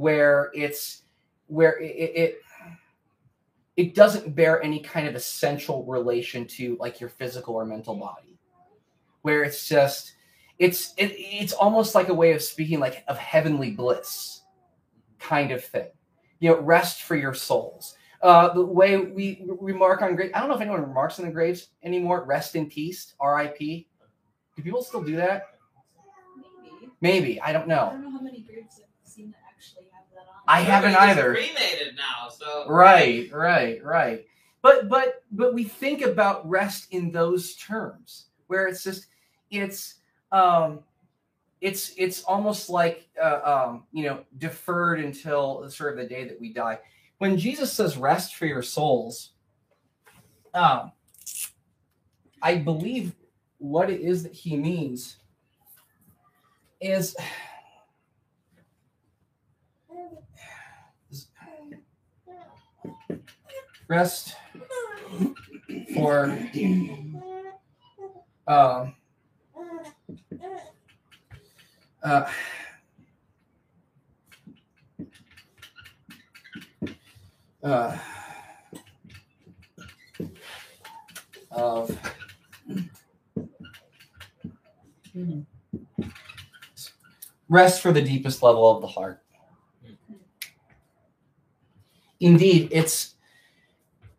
where it's where it, it it doesn't bear any kind of essential relation to like your physical or mental body. Where it's just it's it, it's almost like a way of speaking like of heavenly bliss kind of thing. You know rest for your souls. Uh the way we remark on grave i don't know if anyone remarks on the graves anymore. Rest in peace rip do people still do that?
Maybe.
maybe i don't know
how many graves I've seen that actually have that on.
I haven't either.
Cremated now, so.
Right right right. But but but we think about rest in those terms where it's just it's um it's it's almost like uh, um you know deferred until sort of the day that we die. When jesus says rest for your souls um i believe what it is that he means is rest for um uh, uh, of rest for the deepest level of the heart. Indeed, it's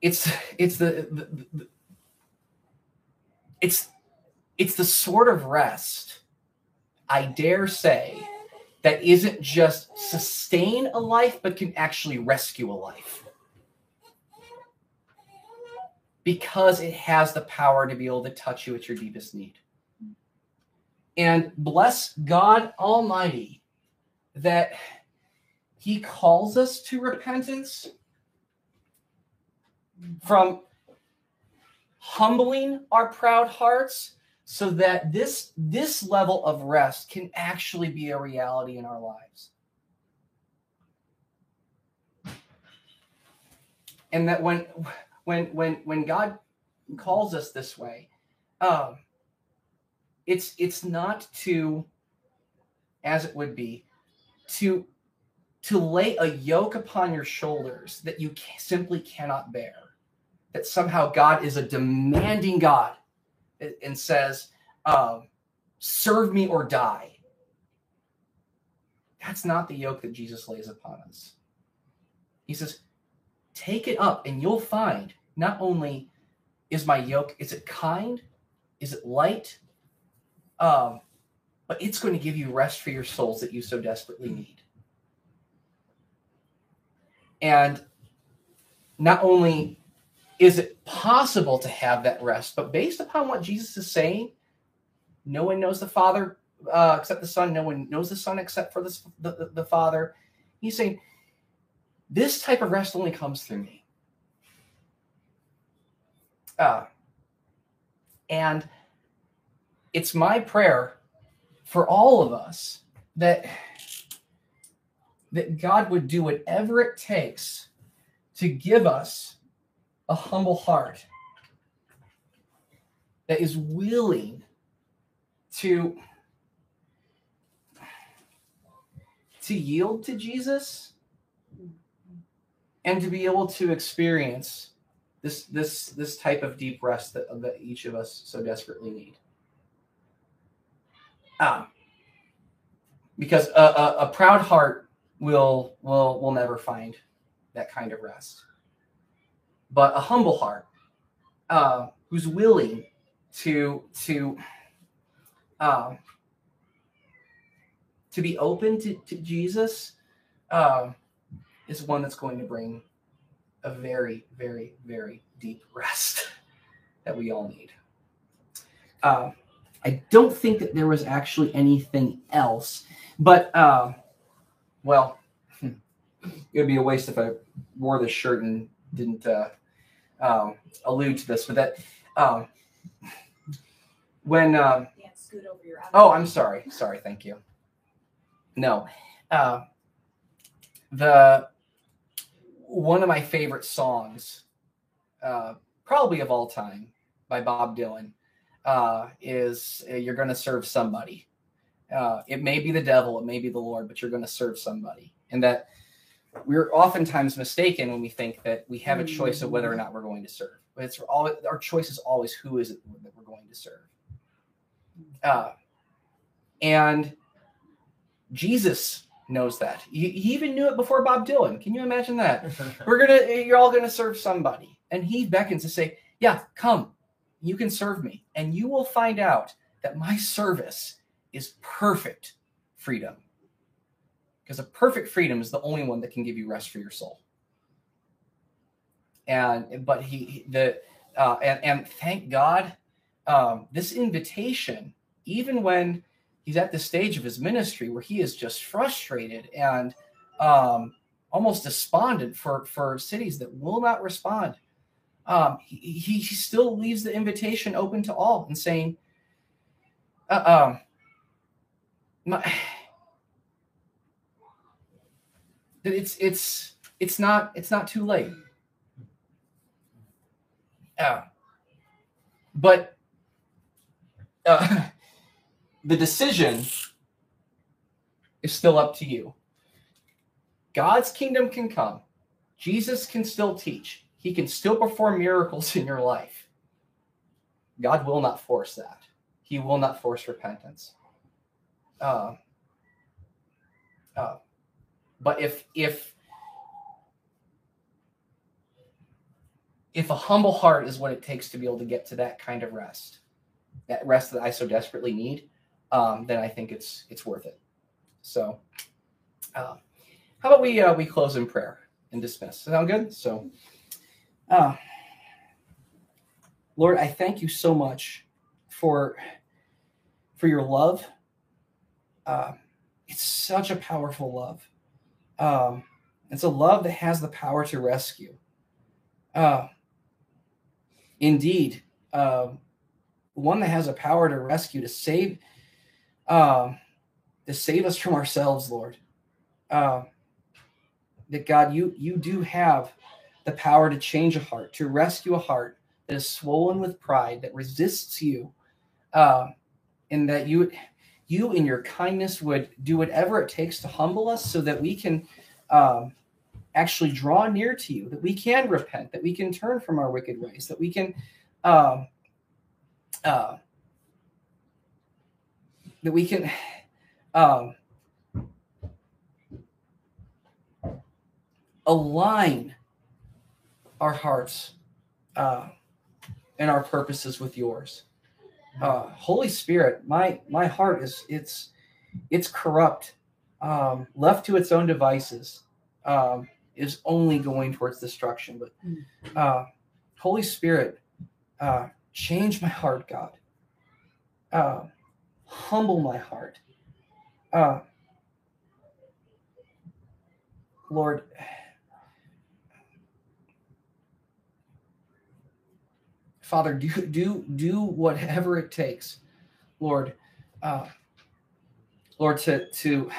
it's it's the, the, the it's it's the sort of rest I dare say that isn't just sustain a life but can actually rescue a life. Because it has the power to be able to touch you at your deepest need. And bless God Almighty that He calls us to repentance from humbling our proud hearts so that this this level of rest can actually be a reality in our lives. And that when when when when god calls us this way um it's it's not to as it would be to to lay a yoke upon your shoulders that you simply cannot bear that somehow god is a demanding god and says, um, serve me or die. That's not the yoke that Jesus lays upon us. He says, take it up and you'll find not only is my yoke, is it kind? Is it light? Um, but it's going to give you rest for your souls that you so desperately need. And not only is it possible to have that rest? But based upon what Jesus is saying, no one knows the Father uh, except the Son. No one knows the Son except for the, the, the Father. He's saying this type of rest only comes through me. Uh, and it's my prayer for all of us that that God would do whatever it takes to give us a humble heart that is willing to to yield to Jesus and to be able to experience this this this type of deep rest that, that each of us so desperately need. Ah, because a, a, a proud heart will will will never find that kind of rest but a humble heart uh, who's willing to to uh, to be open to, to Jesus uh, is one that's going to bring a very very very deep rest <laughs> that we all need. Uh, I don't think that there was actually anything else, but uh, well, <laughs> it would be a waste if I wore this shirt and didn't uh, um, allude to this, but that um, when um,
Can't scoot over your
oh, I'm sorry, sorry, thank you. No, uh, the one of my favorite songs, uh, probably of all time, by Bob Dylan, uh, is uh, "You're Going to Serve Somebody." Uh, it may be the devil, it may be the Lord, but you're going to serve somebody, and that we're oftentimes mistaken when we think that we have a choice of whether or not we're going to serve. But it's all our choice is always who is it that we're going to serve. Uh, and Jesus knows that. He, he even knew it before Bob Dylan. Can you imagine that? <laughs> We're gonna, you're all gonna serve somebody, and he beckons to say, "Yeah, come, you can serve me, and you will find out that my service is perfect freedom." Because a perfect freedom is the only one that can give you rest for your soul. And but he the uh, and and thank God, um, this invitation, even when he's at the stage of his ministry where he is just frustrated and um, almost despondent for for cities that will not respond. Um, he, he still leaves the invitation open to all and saying, uh, um, my, that it's it's it's not it's not too late. Uh, but uh, <laughs> the decision is still up to you. God's kingdom can come. Jesus can still teach. He can still perform miracles in your life. God will not force that. He will not force repentance. Uh, uh, but if if if a humble heart is what it takes to be able to get to that kind of rest, that rest that I so desperately need, um, then I think it's it's worth it. So, uh, how about we uh, we close in prayer and dismiss? Sound good? So, uh, Lord, I thank you so much for for your love. Uh, it's such a powerful love. Um, it's a love that has the power to rescue. Uh, indeed, uh, one that has a power to rescue, to save, uh, to save us from ourselves, Lord. Uh, that God, you you do have the power to change a heart, to rescue a heart that is swollen with pride, that resists you, uh, and that you you in your kindness would do whatever it takes to humble us so that we can um, actually draw near to you, that we can repent, that we can turn from our wicked ways, that we can um, uh, that we can um, align our hearts uh, and our purposes with yours. Uh, Holy Spirit, my my heart is it's it's corrupt, um, left to its own devices, um, is only going towards destruction. But uh, Holy Spirit, uh, change my heart, God. Uh, humble my heart. Uh, Lord, Father, do do do whatever it takes, Lord, uh, Lord, to to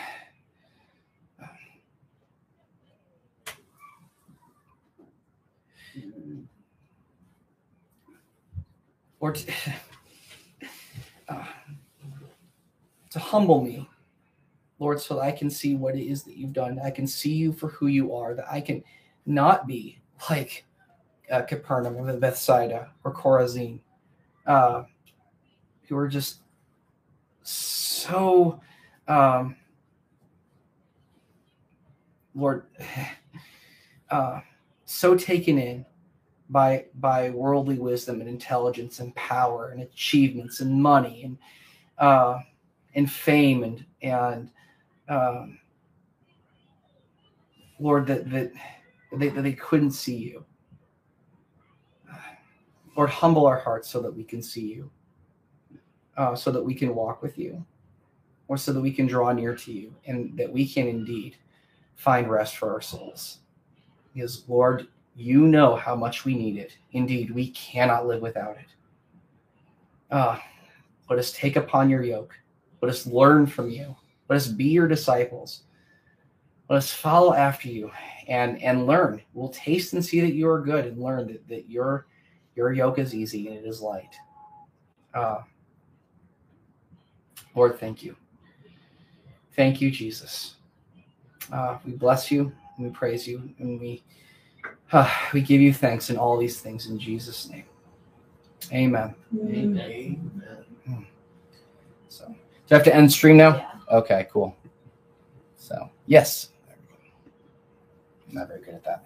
Lord, to, uh, to humble me, Lord, so that I can see what it is that you've done. I can see you for who you are. That I can not be like uh, Capernaum or Bethsaida or Chorazin, uh, who are just so, um, Lord, <sighs> uh, so taken in by by worldly wisdom and intelligence and power and achievements and money and uh, and fame and and um, Lord that that they, that they couldn't see you. Lord, humble our hearts so that we can see you, uh, so that we can walk with you, or so that we can draw near to you, and that we can indeed find rest for our souls. Because, Lord, you know how much we need it. Indeed, we cannot live without it. Uh, let us take upon your yoke. Let us learn from you. Let us be your disciples. Let us follow after you and, and learn. We'll taste and see that you are good and learn that, that your your yoke is easy and it is light. Uh, Lord, thank you. Thank you, Jesus. Uh, we bless you. and we praise you and we uh, we give you thanks in all these things in Jesus' name. Amen.
Amen.
So do I have to end stream now?
Yeah.
Okay, cool. So yes. I'm not very good at that.